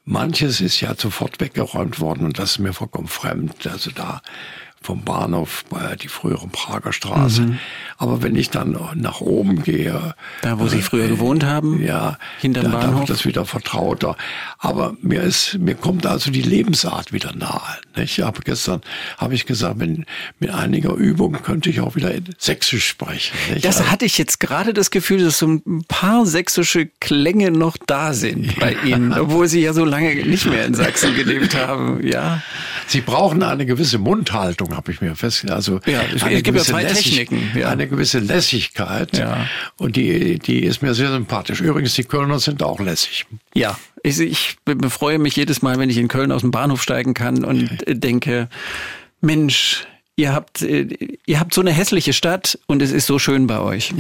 Manches ist ja sofort weggeräumt worden und das ist mir vollkommen fremd. Also da vom Bahnhof, äh, die frühere Prager Straße. Mhm. Aber wenn ich dann nach oben gehe. Da, wo äh, Sie früher gewohnt haben? Ja. Hinterm da, Bahnhof? Da wird das wieder vertrauter. Aber mir ist, mir kommt also die Lebensart wieder nahe. Nicht? Ich habe gestern, habe ich gesagt, wenn, mit einiger Übung könnte ich auch wieder Sächsisch sprechen. Nicht? Das hatte ich jetzt gerade das Gefühl, dass so ein paar sächsische Klänge noch da sind [laughs] bei Ihnen, obwohl Sie ja so lange nicht mehr in Sachsen gelebt haben. Ja. Sie brauchen eine gewisse Mundhaltung, habe ich mir festgestellt. Also ja, es eine gibt ja zwei Lässig Techniken. Ja. Eine gewisse Lässigkeit. Ja. Und die, die ist mir sehr sympathisch. Übrigens, die Kölner sind auch lässig. Ja, ich, ich freue mich jedes Mal, wenn ich in Köln aus dem Bahnhof steigen kann und okay. denke, Mensch, ihr habt, äh, ihr habt so eine hässliche Stadt und es ist so schön bei euch.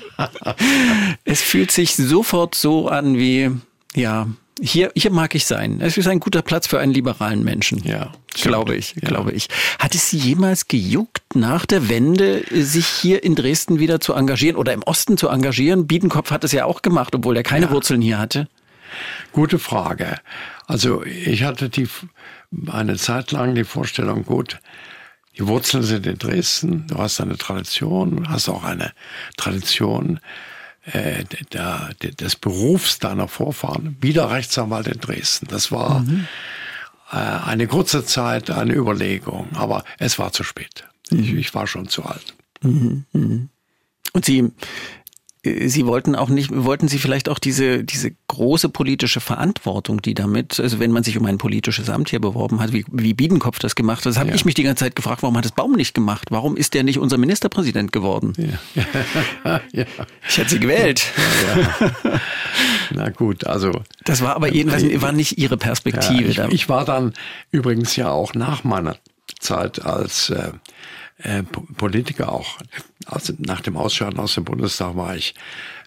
[laughs] es fühlt sich sofort so an wie, ja, hier, hier mag ich sein. Es ist ein guter Platz für einen liberalen Menschen. Ja. Glaube ich, ja. glaube ich. Hat es Sie jemals gejuckt, nach der Wende sich hier in Dresden wieder zu engagieren oder im Osten zu engagieren? Biedenkopf hat es ja auch gemacht, obwohl er keine ja. Wurzeln hier hatte. Gute Frage. Also ich hatte die eine Zeit lang die Vorstellung, gut, die Wurzeln sind in Dresden, du hast eine Tradition, hast auch eine Tradition äh, der, der, des Berufs deiner Vorfahren, wieder Rechtsanwalt in Dresden. Das war mhm. äh, eine kurze Zeit eine Überlegung, aber es war zu spät. Mhm. Ich, ich, war schon zu alt. Mhm. mhm. Und Sie Sie wollten auch nicht, wollten Sie vielleicht auch diese, diese große politische Verantwortung, die damit, also wenn man sich um ein politisches Amt hier beworben hat, wie, wie Biedenkopf das gemacht hat, das habe ja. ich mich die ganze Zeit gefragt, warum hat das Baum nicht gemacht? Warum ist der nicht unser Ministerpräsident geworden? Ja. [laughs] ja. Ich hätte sie gewählt. Na gut, also. Das war aber jedenfalls war nicht Ihre Perspektive. Ich, ich, war dann übrigens ja auch nach meiner Zeit als äh, äh, Politiker auch. Also nach dem Ausscheiden aus dem Bundestag war ich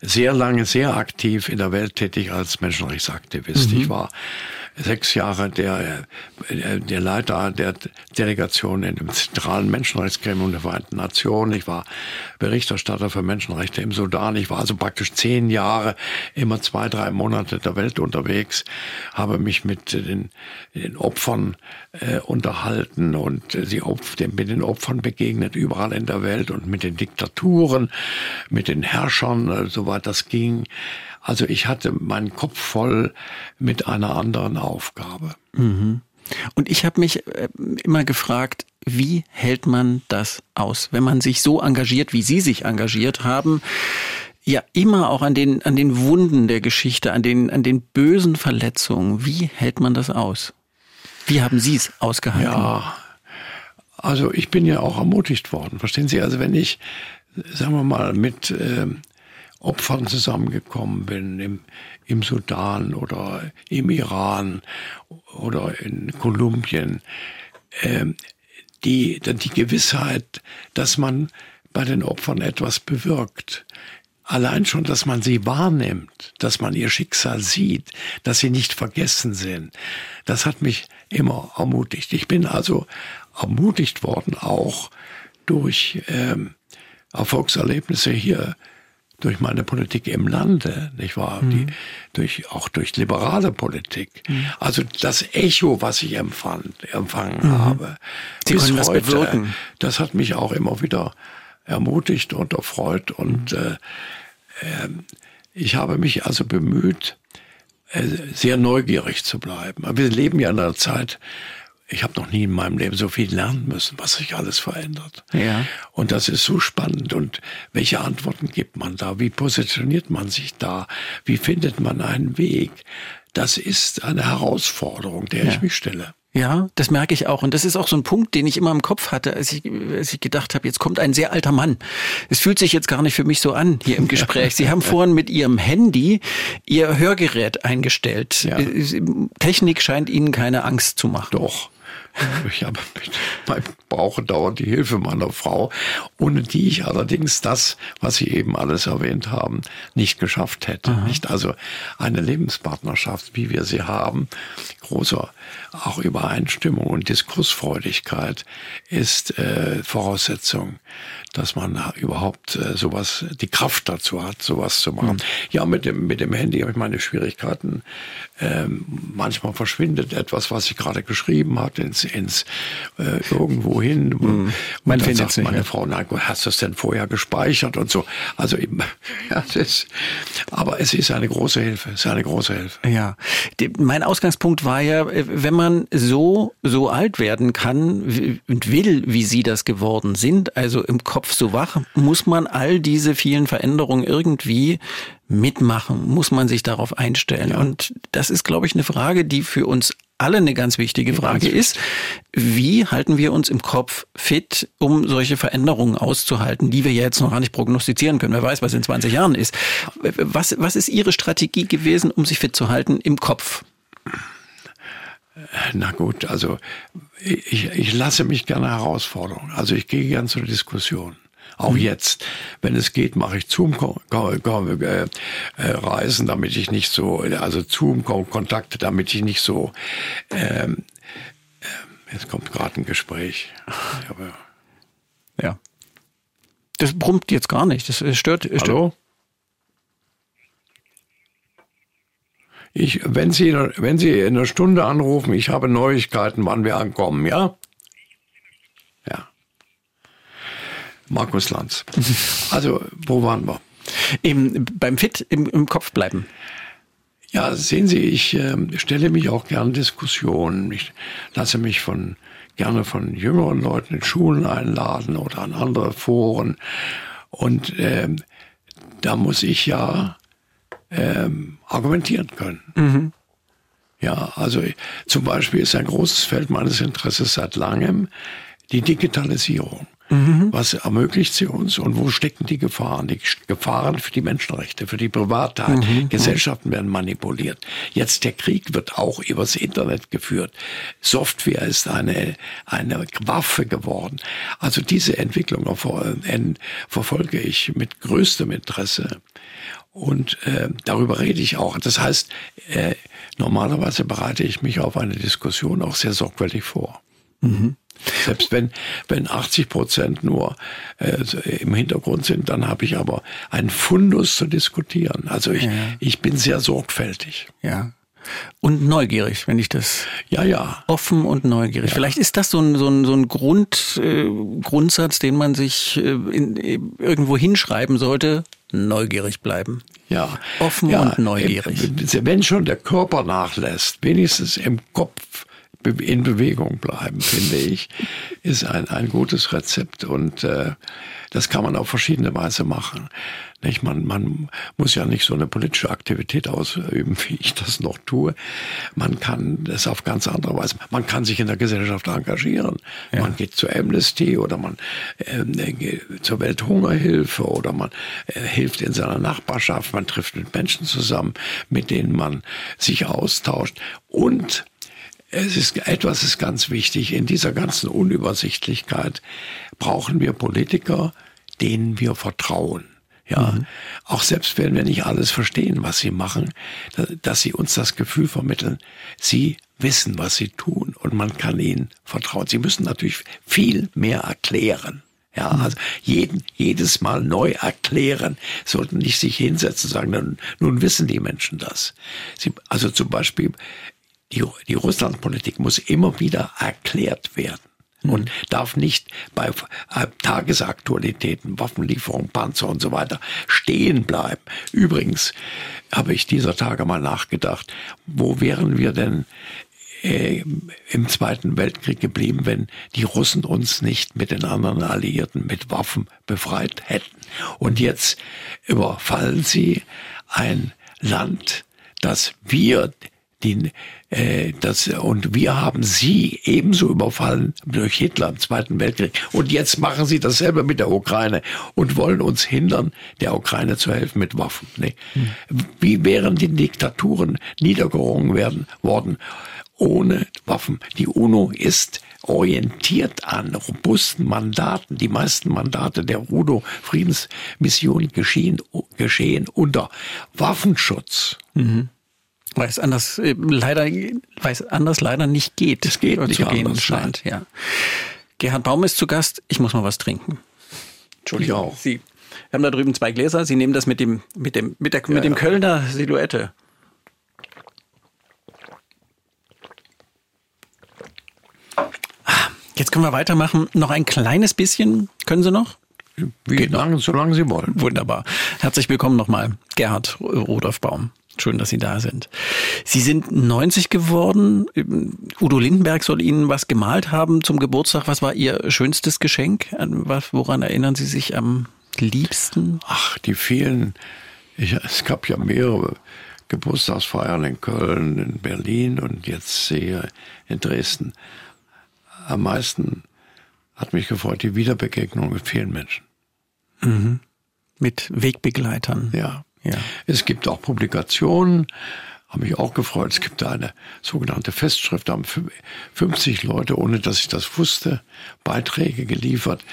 sehr lange sehr aktiv in der Welt tätig als Menschenrechtsaktivist. Mhm. Ich war sechs Jahre der, äh, der Leiter der Delegation in dem zentralen Menschenrechtsgremium der Vereinten Nationen. Ich war Berichterstatter für Menschenrechte im Sudan. Ich war also praktisch zehn Jahre, immer zwei, drei Monate der Welt unterwegs, habe mich mit den, den Opfern äh, unterhalten und sie den, mit den Opfern begegnet, überall in der Welt und mit den Diktaturen, mit den Herrschern, äh, soweit das ging. Also ich hatte meinen Kopf voll mit einer anderen Aufgabe. Mhm. Und ich habe mich äh, immer gefragt, wie hält man das aus, wenn man sich so engagiert, wie Sie sich engagiert haben? Ja, immer auch an den, an den Wunden der Geschichte, an den, an den bösen Verletzungen. Wie hält man das aus? Wie haben Sie es ausgehalten? Ja, also ich bin ja auch ermutigt worden. Verstehen Sie? Also wenn ich, sagen wir mal, mit äh, Opfern zusammengekommen bin, im, im Sudan oder im Iran oder in Kolumbien, äh, die, die Gewissheit, dass man bei den Opfern etwas bewirkt. Allein schon, dass man sie wahrnimmt, dass man ihr Schicksal sieht, dass sie nicht vergessen sind, das hat mich immer ermutigt. Ich bin also ermutigt worden, auch durch ähm, Erfolgserlebnisse hier durch meine Politik im Lande, nicht wahr? Mhm. Die, durch, auch durch liberale Politik. Mhm. Also das Echo, was ich empfand, empfangen mhm. habe, Sie bis das heute, bewirken. das hat mich auch immer wieder ermutigt und erfreut und mhm. äh, äh, ich habe mich also bemüht, äh, sehr neugierig zu bleiben. Aber wir leben ja in einer Zeit, ich habe noch nie in meinem Leben so viel lernen müssen, was sich alles verändert. Ja. Und das ist so spannend. Und welche Antworten gibt man da? Wie positioniert man sich da? Wie findet man einen Weg? Das ist eine Herausforderung, der ja. ich mich stelle. Ja, das merke ich auch. Und das ist auch so ein Punkt, den ich immer im Kopf hatte, als ich, als ich gedacht habe, jetzt kommt ein sehr alter Mann. Es fühlt sich jetzt gar nicht für mich so an hier im [laughs] Gespräch. Sie haben vorhin mit Ihrem Handy Ihr Hörgerät eingestellt. Ja. Technik scheint Ihnen keine Angst zu machen. Doch. [laughs] Ich habe mit brauche dauernd die Hilfe meiner Frau, ohne die ich allerdings das, was Sie eben alles erwähnt haben, nicht geschafft hätte. Aha. Nicht also eine Lebenspartnerschaft, wie wir sie haben, großer auch Übereinstimmung und Diskursfreudigkeit ist äh, Voraussetzung, dass man überhaupt äh, sowas, die Kraft dazu hat, sowas zu machen. Mhm. Ja, mit dem mit dem Handy habe ich meine Schwierigkeiten. Ähm, manchmal verschwindet etwas, was ich gerade geschrieben habe, ins ins äh, irgendwo hin. Mhm. Man findet sagt meine Frau, na, hast du es denn vorher gespeichert und so. Also eben, [laughs] ja, das, aber es ist eine große Hilfe, es ist eine große Hilfe. Ja, mein Ausgangspunkt war ja, wenn man so so alt werden kann und will, wie Sie das geworden sind, also im Kopf so wach, muss man all diese vielen Veränderungen irgendwie mitmachen, muss man sich darauf einstellen. Ja. Und das ist, glaube ich, eine Frage, die für uns alle eine ganz wichtige Frage ist, wie halten wir uns im Kopf fit, um solche Veränderungen auszuhalten, die wir ja jetzt noch gar nicht prognostizieren können. Wer weiß, was in 20 Jahren ist. Was, was ist Ihre Strategie gewesen, um sich fit zu halten im Kopf? Na gut, also ich, ich lasse mich gerne herausfordern. Also ich gehe gern zur Diskussion. Auch mhm. jetzt, wenn es geht, mache ich Zoom-Reisen, äh, äh, damit ich nicht so, also Zoom-Kontakte, damit ich nicht so, ähm, äh, jetzt kommt gerade ein Gespräch. Aber, ja. Das brummt jetzt gar nicht. Das stört. stört. Hallo? Ich, wenn Sie, wenn Sie in einer Stunde anrufen, ich habe Neuigkeiten, wann wir ankommen, ja? Ja. Markus Lanz. [laughs] Also, wo waren wir? Im, beim Fit im, im Kopf bleiben. Ja, sehen Sie, ich äh, stelle mich auch gern Diskussionen. Ich lasse mich von gerne von jüngeren Leuten in Schulen einladen oder an andere Foren. Und äh, da muss ich ja ähm, argumentieren können. Mhm. Ja, also zum Beispiel ist ein großes Feld meines Interesses seit langem die Digitalisierung. Mhm. Was ermöglicht sie uns und wo stecken die Gefahren? Die Gefahren für die Menschenrechte, für die Privatheit. Mhm. Gesellschaften werden manipuliert. Jetzt der Krieg wird auch übers Internet geführt. Software ist eine, eine Waffe geworden. Also diese Entwicklung verfolge ich mit größtem Interesse. Und äh, darüber rede ich auch. Das heißt, äh, normalerweise bereite ich mich auf eine Diskussion auch sehr sorgfältig vor. Mhm. Selbst wenn, wenn 80 Prozent nur äh, im Hintergrund sind, dann habe ich aber einen Fundus zu diskutieren. Also ich, ja. ich bin sehr sorgfältig. Ja. Und neugierig, wenn ich das. Ja, ja. Offen und neugierig. Ja. Vielleicht ist das so ein, so ein, so ein Grund, äh, Grundsatz, den man sich äh, in, äh, irgendwo hinschreiben sollte. Neugierig bleiben. Ja. Offen ja, und neugierig. Wenn schon der Körper nachlässt, wenigstens im Kopf in Bewegung bleiben, finde ich, ist ein, ein gutes Rezept und äh, das kann man auf verschiedene Weise machen. Nicht? Man, man muss ja nicht so eine politische Aktivität ausüben, [laughs] wie ich das noch tue. Man kann das auf ganz andere Weise. Man kann sich in der Gesellschaft engagieren. Ja. Man geht zur Amnesty oder man äh, geht zur Welthungerhilfe oder man äh, hilft in seiner Nachbarschaft. Man trifft mit Menschen zusammen, mit denen man sich austauscht und es ist, etwas ist ganz wichtig. In dieser ganzen Unübersichtlichkeit brauchen wir Politiker, denen wir vertrauen. Ja, mhm. auch selbst wenn wir nicht alles verstehen, was sie machen, dass sie uns das Gefühl vermitteln, sie wissen, was sie tun und man kann ihnen vertrauen. Sie müssen natürlich viel mehr erklären. Ja, mhm. also jeden, jedes Mal neu erklären, sollten nicht sich hinsetzen und sagen, nun, nun wissen die Menschen das. Sie, also zum Beispiel die, die Russlandpolitik muss immer wieder erklärt werden. Und darf nicht bei äh, Tagesaktualitäten, Waffenlieferungen, Panzer und so weiter stehen bleiben. Übrigens habe ich dieser Tage mal nachgedacht, wo wären wir denn äh, im Zweiten Weltkrieg geblieben, wenn die Russen uns nicht mit den anderen Alliierten mit Waffen befreit hätten. Und jetzt überfallen sie ein Land, das wir die, äh, das, und wir haben sie ebenso überfallen durch Hitler im Zweiten Weltkrieg. Und jetzt machen sie dasselbe mit der Ukraine und wollen uns hindern, der Ukraine zu helfen mit Waffen. Nee. Hm. Wie wären die Diktaturen niedergerungen werden worden ohne Waffen? Die UNO ist orientiert an robusten Mandaten. Die meisten Mandate der UNO-Friedensmission geschehen, geschehen unter Waffenschutz. Mhm. Weil es anders äh, leider, weil es anders leider nicht geht. Es geht nicht zu gehen anders, scheint, ja. Gerhard Baum ist zu Gast. Ich muss mal was trinken. Entschuldigung. Ich auch. Sie. Wir haben da drüben zwei Gläser. Sie nehmen das mit dem, mit dem, mit der, ja, mit dem ja. Kölner Silhouette. Jetzt können wir weitermachen. Noch ein kleines bisschen. Können Sie noch? Wie Geht lange, solange Sie wollen. Wunderbar. Herzlich willkommen nochmal, Gerhard Rudolf Baum. Schön, dass Sie da sind. Sie sind 90 geworden. Udo Lindenberg soll Ihnen was gemalt haben zum Geburtstag. Was war Ihr schönstes Geschenk? Woran erinnern Sie sich am liebsten? Ach, die vielen. Ich, es gab ja mehrere Geburtstagsfeiern in Köln, in Berlin und jetzt hier in Dresden. Am meisten hat mich gefreut die Wiederbegegnung mit vielen Menschen. Mhm. Mit Wegbegleitern. Ja. Ja. Es gibt auch Publikationen, habe mich auch gefreut. Es gibt eine sogenannte Festschrift, da haben 50 Leute, ohne dass ich das wusste, Beiträge geliefert.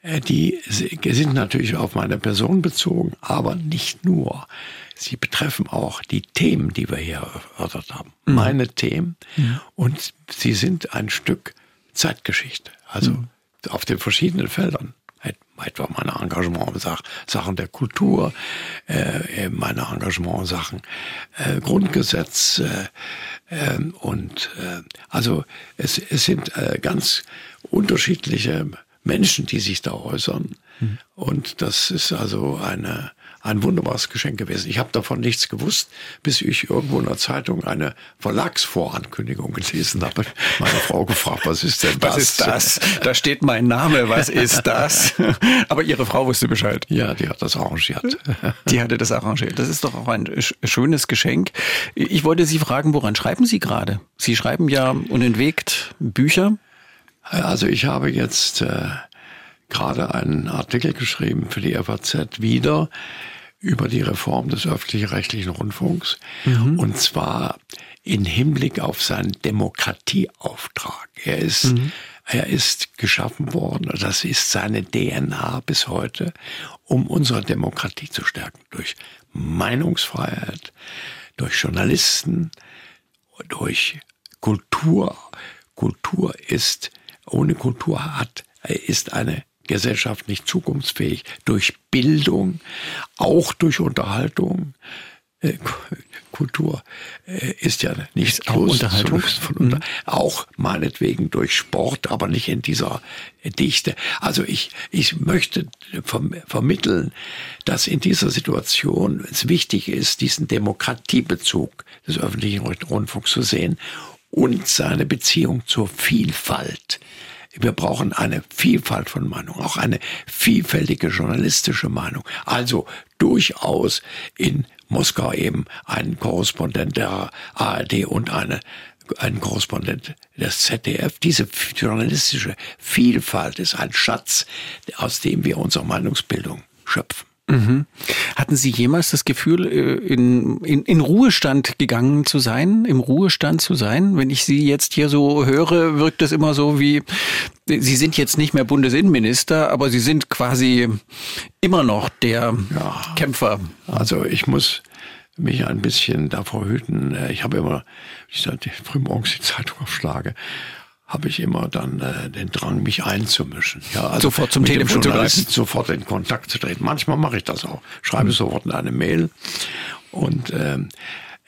Äh, die sind natürlich auf meine Person bezogen, aber nicht nur. Sie betreffen auch die Themen, die wir hier erörtert haben. Mhm. Meine Themen. Mhm. Und sie sind ein Stück Zeitgeschichte. Also mhm. auf den verschiedenen Feldern etwa meine Engagement in Sachen der Kultur, äh, meine Engagement in Sachen äh, Grundgesetz äh, äh, und äh, also es, es sind äh, ganz unterschiedliche Menschen, die sich da äußern. Mhm. Und das ist also eine ein wunderbares Geschenk gewesen. Ich habe davon nichts gewusst, bis ich irgendwo in der Zeitung eine Verlagsvorankündigung gelesen habe. Meine Frau gefragt, was ist denn [laughs] das? Was ist das? Da steht mein Name, was ist das? [laughs] Aber Ihre Frau wusste Bescheid. Ja, die hat das arrangiert. Die hatte das arrangiert. Das ist doch auch ein schönes Geschenk. Ich wollte Sie fragen, woran schreiben Sie gerade? Sie schreiben ja unentwegt Bücher. Also ich habe jetzt äh, gerade einen Artikel geschrieben für die FAZ wieder über die Reform des öffentlich-rechtlichen Rundfunks. Mhm. Und zwar in Hinblick auf seinen Demokratieauftrag. Er ist, mhm. er ist geschaffen worden, das ist seine DNA bis heute, um unsere Demokratie zu stärken. Durch Meinungsfreiheit, durch Journalisten, durch Kultur. Kultur ist, ohne Kultur hat, ist eine Gesellschaft nicht zukunftsfähig. Durch Bildung, auch durch Unterhaltung. Äh, Kultur äh, ist ja nicht ist auch Unterhaltung. Mhm. Auch meinetwegen durch Sport, aber nicht in dieser Dichte. Also ich, ich möchte vermitteln, dass in dieser Situation es wichtig ist, diesen Demokratiebezug des öffentlichen Rundfunks zu sehen und seine Beziehung zur Vielfalt wir brauchen eine Vielfalt von Meinungen, auch eine vielfältige journalistische Meinung. Also durchaus in Moskau eben einen Korrespondent der ARD und eine ein Korrespondent des ZDF. Diese journalistische Vielfalt ist ein Schatz, aus dem wir unsere Meinungsbildung schöpfen. Mhm. Hatten Sie jemals das Gefühl, äh, in, in, in Ruhestand gegangen zu sein, im Ruhestand zu sein? Wenn ich Sie jetzt hier so höre, wirkt es immer so wie, Sie sind jetzt nicht mehr Bundesinnenminister, aber Sie sind quasi immer noch der ja, Kämpfer. Also ich muss mich ein bisschen davor hüten. Ich habe immer, ich sage, frühmorgens die Zeitung aufschlage, habe ich immer dann äh, den Drang, mich einzumischen. Ja, also sofort zum Telefon zu greifen. Sofort in Kontakt zu treten. Manchmal mache ich das auch. Schreibe mhm. sofort in eine Mail. Und ähm,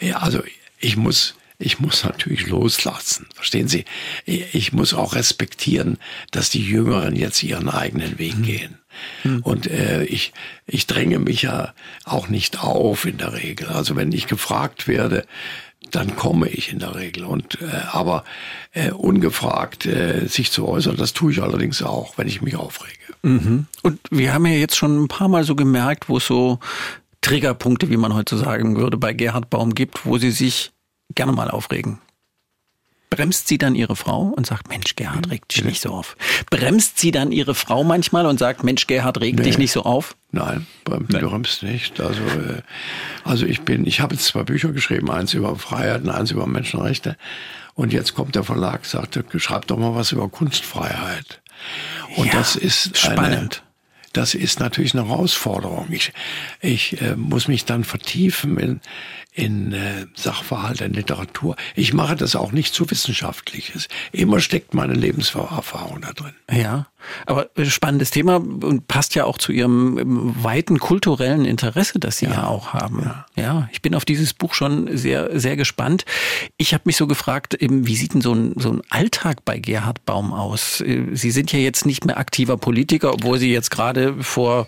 ja, also ich muss ich muss natürlich loslassen. Verstehen Sie? Ich muss auch respektieren, dass die Jüngeren jetzt ihren eigenen Weg mhm. gehen. Mhm. Und äh, ich, ich dränge mich ja auch nicht auf in der Regel. Also wenn ich gefragt werde, dann komme ich in der Regel. Und äh, aber äh, ungefragt äh, sich zu äußern, das tue ich allerdings auch, wenn ich mich aufrege. Mhm. Und wir haben ja jetzt schon ein paar Mal so gemerkt, wo es so Triggerpunkte, wie man heute sagen würde, bei Gerhard Baum gibt, wo sie sich gerne mal aufregen bremst sie dann ihre Frau und sagt, Mensch, Gerhard, reg dich nicht so auf. Bremst sie dann ihre Frau manchmal und sagt, Mensch, Gerhard, reg nee. dich nicht so auf? Nein, bremst nicht. Also, äh, also ich bin, ich habe jetzt zwei Bücher geschrieben, eins über Freiheit und eins über Menschenrechte. Und jetzt kommt der Verlag, sagt, schreib doch mal was über Kunstfreiheit. Und ja, das ist spannend. Eine, das ist natürlich eine Herausforderung. Ich, ich äh, muss mich dann vertiefen in, in äh, Sachverhalt, in Literatur. Ich mache das auch nicht zu wissenschaftliches. Immer steckt meine Lebenserfahrung da drin. Ja, aber spannendes Thema und passt ja auch zu Ihrem ähm, weiten kulturellen Interesse, das Sie ja, ja auch haben. Ja. ja. ich bin auf dieses Buch schon sehr, sehr gespannt. Ich habe mich so gefragt, wie sieht denn so ein, so ein Alltag bei Gerhard Baum aus? Äh, Sie sind ja jetzt nicht mehr aktiver Politiker, obwohl Sie jetzt gerade vor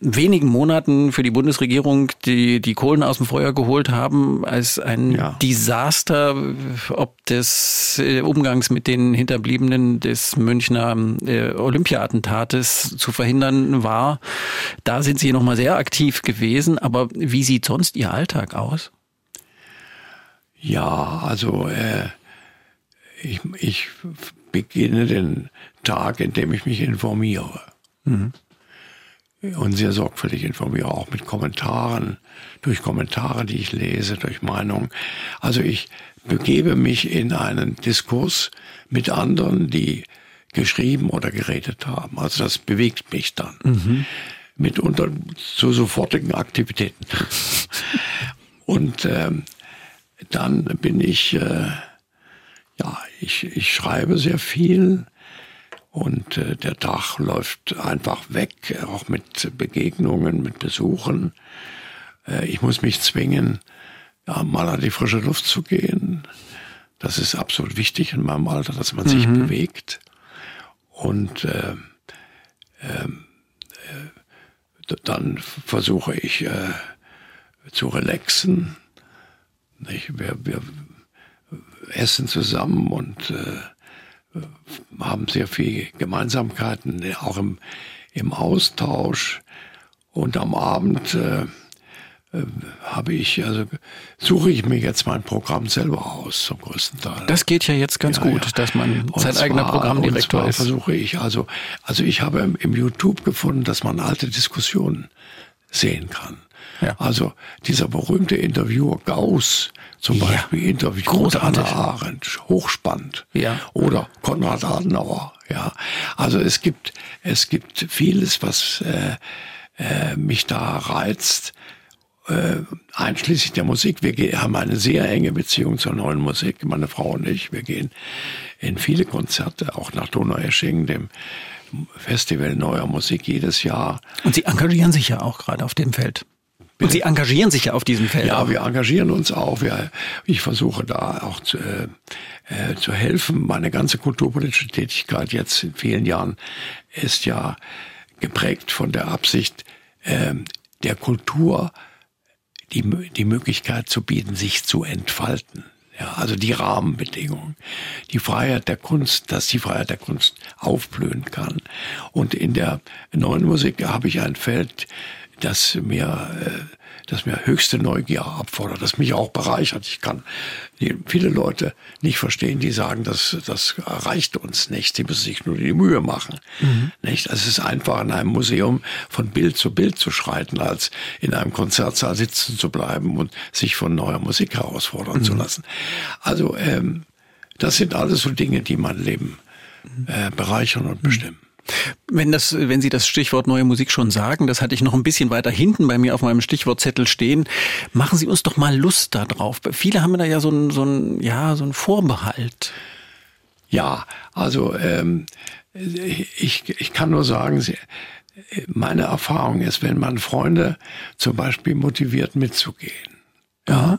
wenigen Monaten für die Bundesregierung die, die Kohlen aus dem Feuer geholt haben, als ein ja. Desaster, ob des äh, Umgangs mit den Hinterbliebenen des Münchner äh, Olympia-Attentates zu verhindern war. Da sind Sie nochmal sehr aktiv gewesen. Aber wie sieht sonst Ihr Alltag aus? Ja, also äh, ich, ich beginne den Tag, indem ich mich informiere. Mhm. Und sehr sorgfältig informiere, auch mit Kommentaren, durch Kommentare, die ich lese, durch Meinungen. Also ich begebe mich in einen Diskurs mit anderen, die geschrieben oder geredet haben. Also das bewegt mich dann. Mhm. Mitunter zu sofortigen Aktivitäten. [laughs] Und ähm, dann bin ich, äh, ja, ich, ich schreibe sehr viel und äh, der Tag läuft einfach weg, auch mit Begegnungen, mit Besuchen. Äh, ich muss mich zwingen, ja, mal an die frische Luft zu gehen. Das ist absolut wichtig in meinem Alter, dass man mhm. sich bewegt. Und äh, äh, dann versuche ich äh, zu relaxen. Ich, wir, wir essen zusammen und äh, haben sehr viel Gemeinsamkeiten, auch im, im Austausch. Und am Abend äh, äh, habe ich, also suche ich mir jetzt mein Programm selber aus zum größten Teil. Das geht ja jetzt ganz ja, gut, ja. dass man und sein zwar, eigener Programmdirektor ist. versuche ich, also, also ich habe im, im YouTube gefunden, dass man alte Diskussionen sehen kann. Ja. Also dieser berühmte Interviewer Gauss zum ja. Beispiel interviewt Großartig. Hannah Arendt, hochspannend. Ja. Oder Konrad Adenauer. Ja. Also es gibt, es gibt vieles, was äh, äh, mich da reizt äh, einschließlich der Musik. Wir haben eine sehr enge Beziehung zur neuen Musik, meine Frau und ich. Wir gehen in viele Konzerte, auch nach Donaueschingen, dem Festival neuer Musik jedes Jahr. Und Sie engagieren sich ja auch gerade auf dem Feld. Und Sie engagieren sich ja auf diesem Feld. Ja, wir engagieren uns auch. Wir, ich versuche da auch zu, äh, äh, zu helfen. Meine ganze kulturpolitische Tätigkeit jetzt in vielen Jahren ist ja geprägt von der Absicht, äh, der Kultur die, die Möglichkeit zu bieten, sich zu entfalten. Ja, also die Rahmenbedingungen, die Freiheit der Kunst, dass die Freiheit der Kunst aufblühen kann. Und in der neuen Musik habe ich ein Feld, das mir äh, das mir höchste Neugier abfordert, das mich auch bereichert. Ich kann viele Leute nicht verstehen, die sagen, das, das reicht uns nicht. Sie müssen sich nur die Mühe machen. Mhm. Nicht? Also es ist einfach in einem Museum von Bild zu Bild zu schreiten, als in einem Konzertsaal sitzen zu bleiben und sich von neuer Musik herausfordern mhm. zu lassen. Also ähm, das sind alles so Dinge, die mein Leben äh, bereichern und bestimmen. Wenn das, wenn Sie das Stichwort neue Musik schon sagen, das hatte ich noch ein bisschen weiter hinten bei mir auf meinem Stichwortzettel stehen. Machen Sie uns doch mal Lust darauf. Viele haben da ja so ein, so ein, ja, so ein Vorbehalt. Ja, also ähm, ich, ich kann nur sagen, meine Erfahrung ist, wenn man Freunde zum Beispiel motiviert mitzugehen, ja,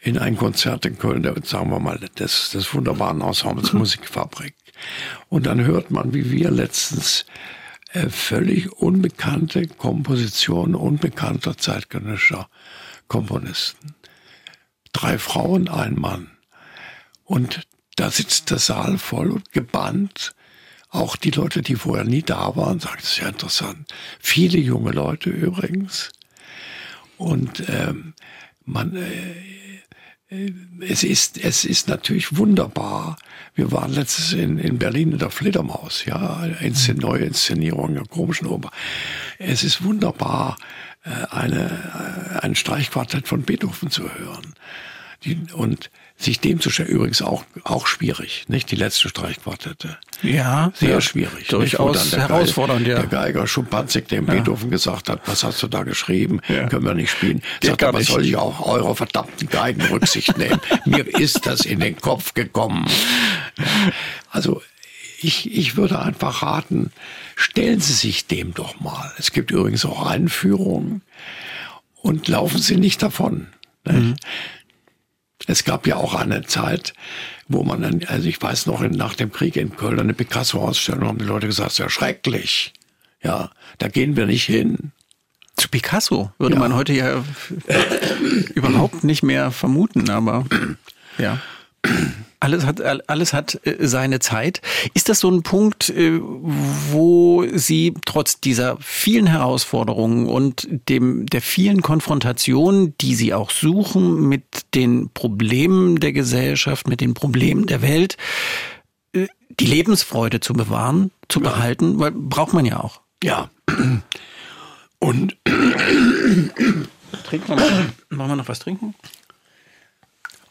in ein Konzert in Köln, sagen wir mal, des, des wunderbaren Ensembles [laughs] Musikfabrik, und dann hört man, wie wir letztens äh, völlig unbekannte Kompositionen unbekannter zeitgenössischer Komponisten. Drei Frauen, ein Mann. Und da sitzt der Saal voll und gebannt. Auch die Leute, die vorher nie da waren, sagen, das ist ja interessant. Viele junge Leute übrigens. Und ähm, man, äh, es ist, es ist natürlich wunderbar. Wir waren letztes in, in Berlin in der Fledermaus, ja, Inszen neue Inszenierung der komischen Oper. Es ist wunderbar, äh, eine, ein Streichquartett von Beethoven zu hören. Die, und sich dem zu stellen, übrigens auch, auch schwierig, nicht? Die letzte Streichquartette. Ja. Sehr ja, schwierig. Durchaus der herausfordernd, Geiger, ja. Der Geiger Schumpanzig, dem ja. Beethoven gesagt hat, was hast du da geschrieben? Ja. Können wir nicht spielen. Geht Sagt, aber soll ich auch eurer verdammten Geigen Rücksicht nehmen? [laughs] Mir ist das in den Kopf gekommen. Also, ich, ich würde einfach raten, stellen Sie sich dem doch mal. Es gibt übrigens auch Einführungen und laufen Sie nicht davon. Mhm. Es gab ja auch eine Zeit, wo man dann, also ich weiß noch, nach dem Krieg in Köln eine Picasso-Ausstellung haben die Leute gesagt, ja schrecklich. Ja, da gehen wir nicht hin. Zu Picasso würde ja. man heute ja [coughs] überhaupt nicht mehr vermuten, aber ja. Alles hat, alles hat äh, seine Zeit. Ist das so ein Punkt, äh, wo Sie trotz dieser vielen Herausforderungen und dem, der vielen Konfrontationen, die Sie auch suchen mit den Problemen der Gesellschaft, mit den Problemen der Welt, äh, die Lebensfreude zu bewahren, zu ja. behalten, weil braucht man ja auch. Ja. Und trinken wir mal. Wollen wir noch was trinken?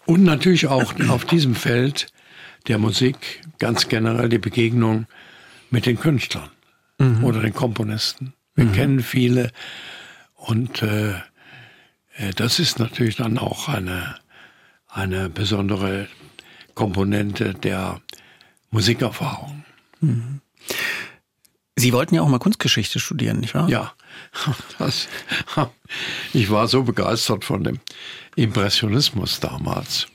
Und natürlich auch auf diesem Feld der Musik ganz generell die Begegnung mit den Künstlern mhm. oder den Komponisten. Wir mhm. kennen viele und äh, äh, das ist natürlich dann auch eine, eine besondere Komponente der Musikerfahrung. Mhm. Sie wollten ja auch mal Kunstgeschichte studieren, nicht wahr? Ja, [laughs] das, ich war so begeistert von dem Impressionismus damals.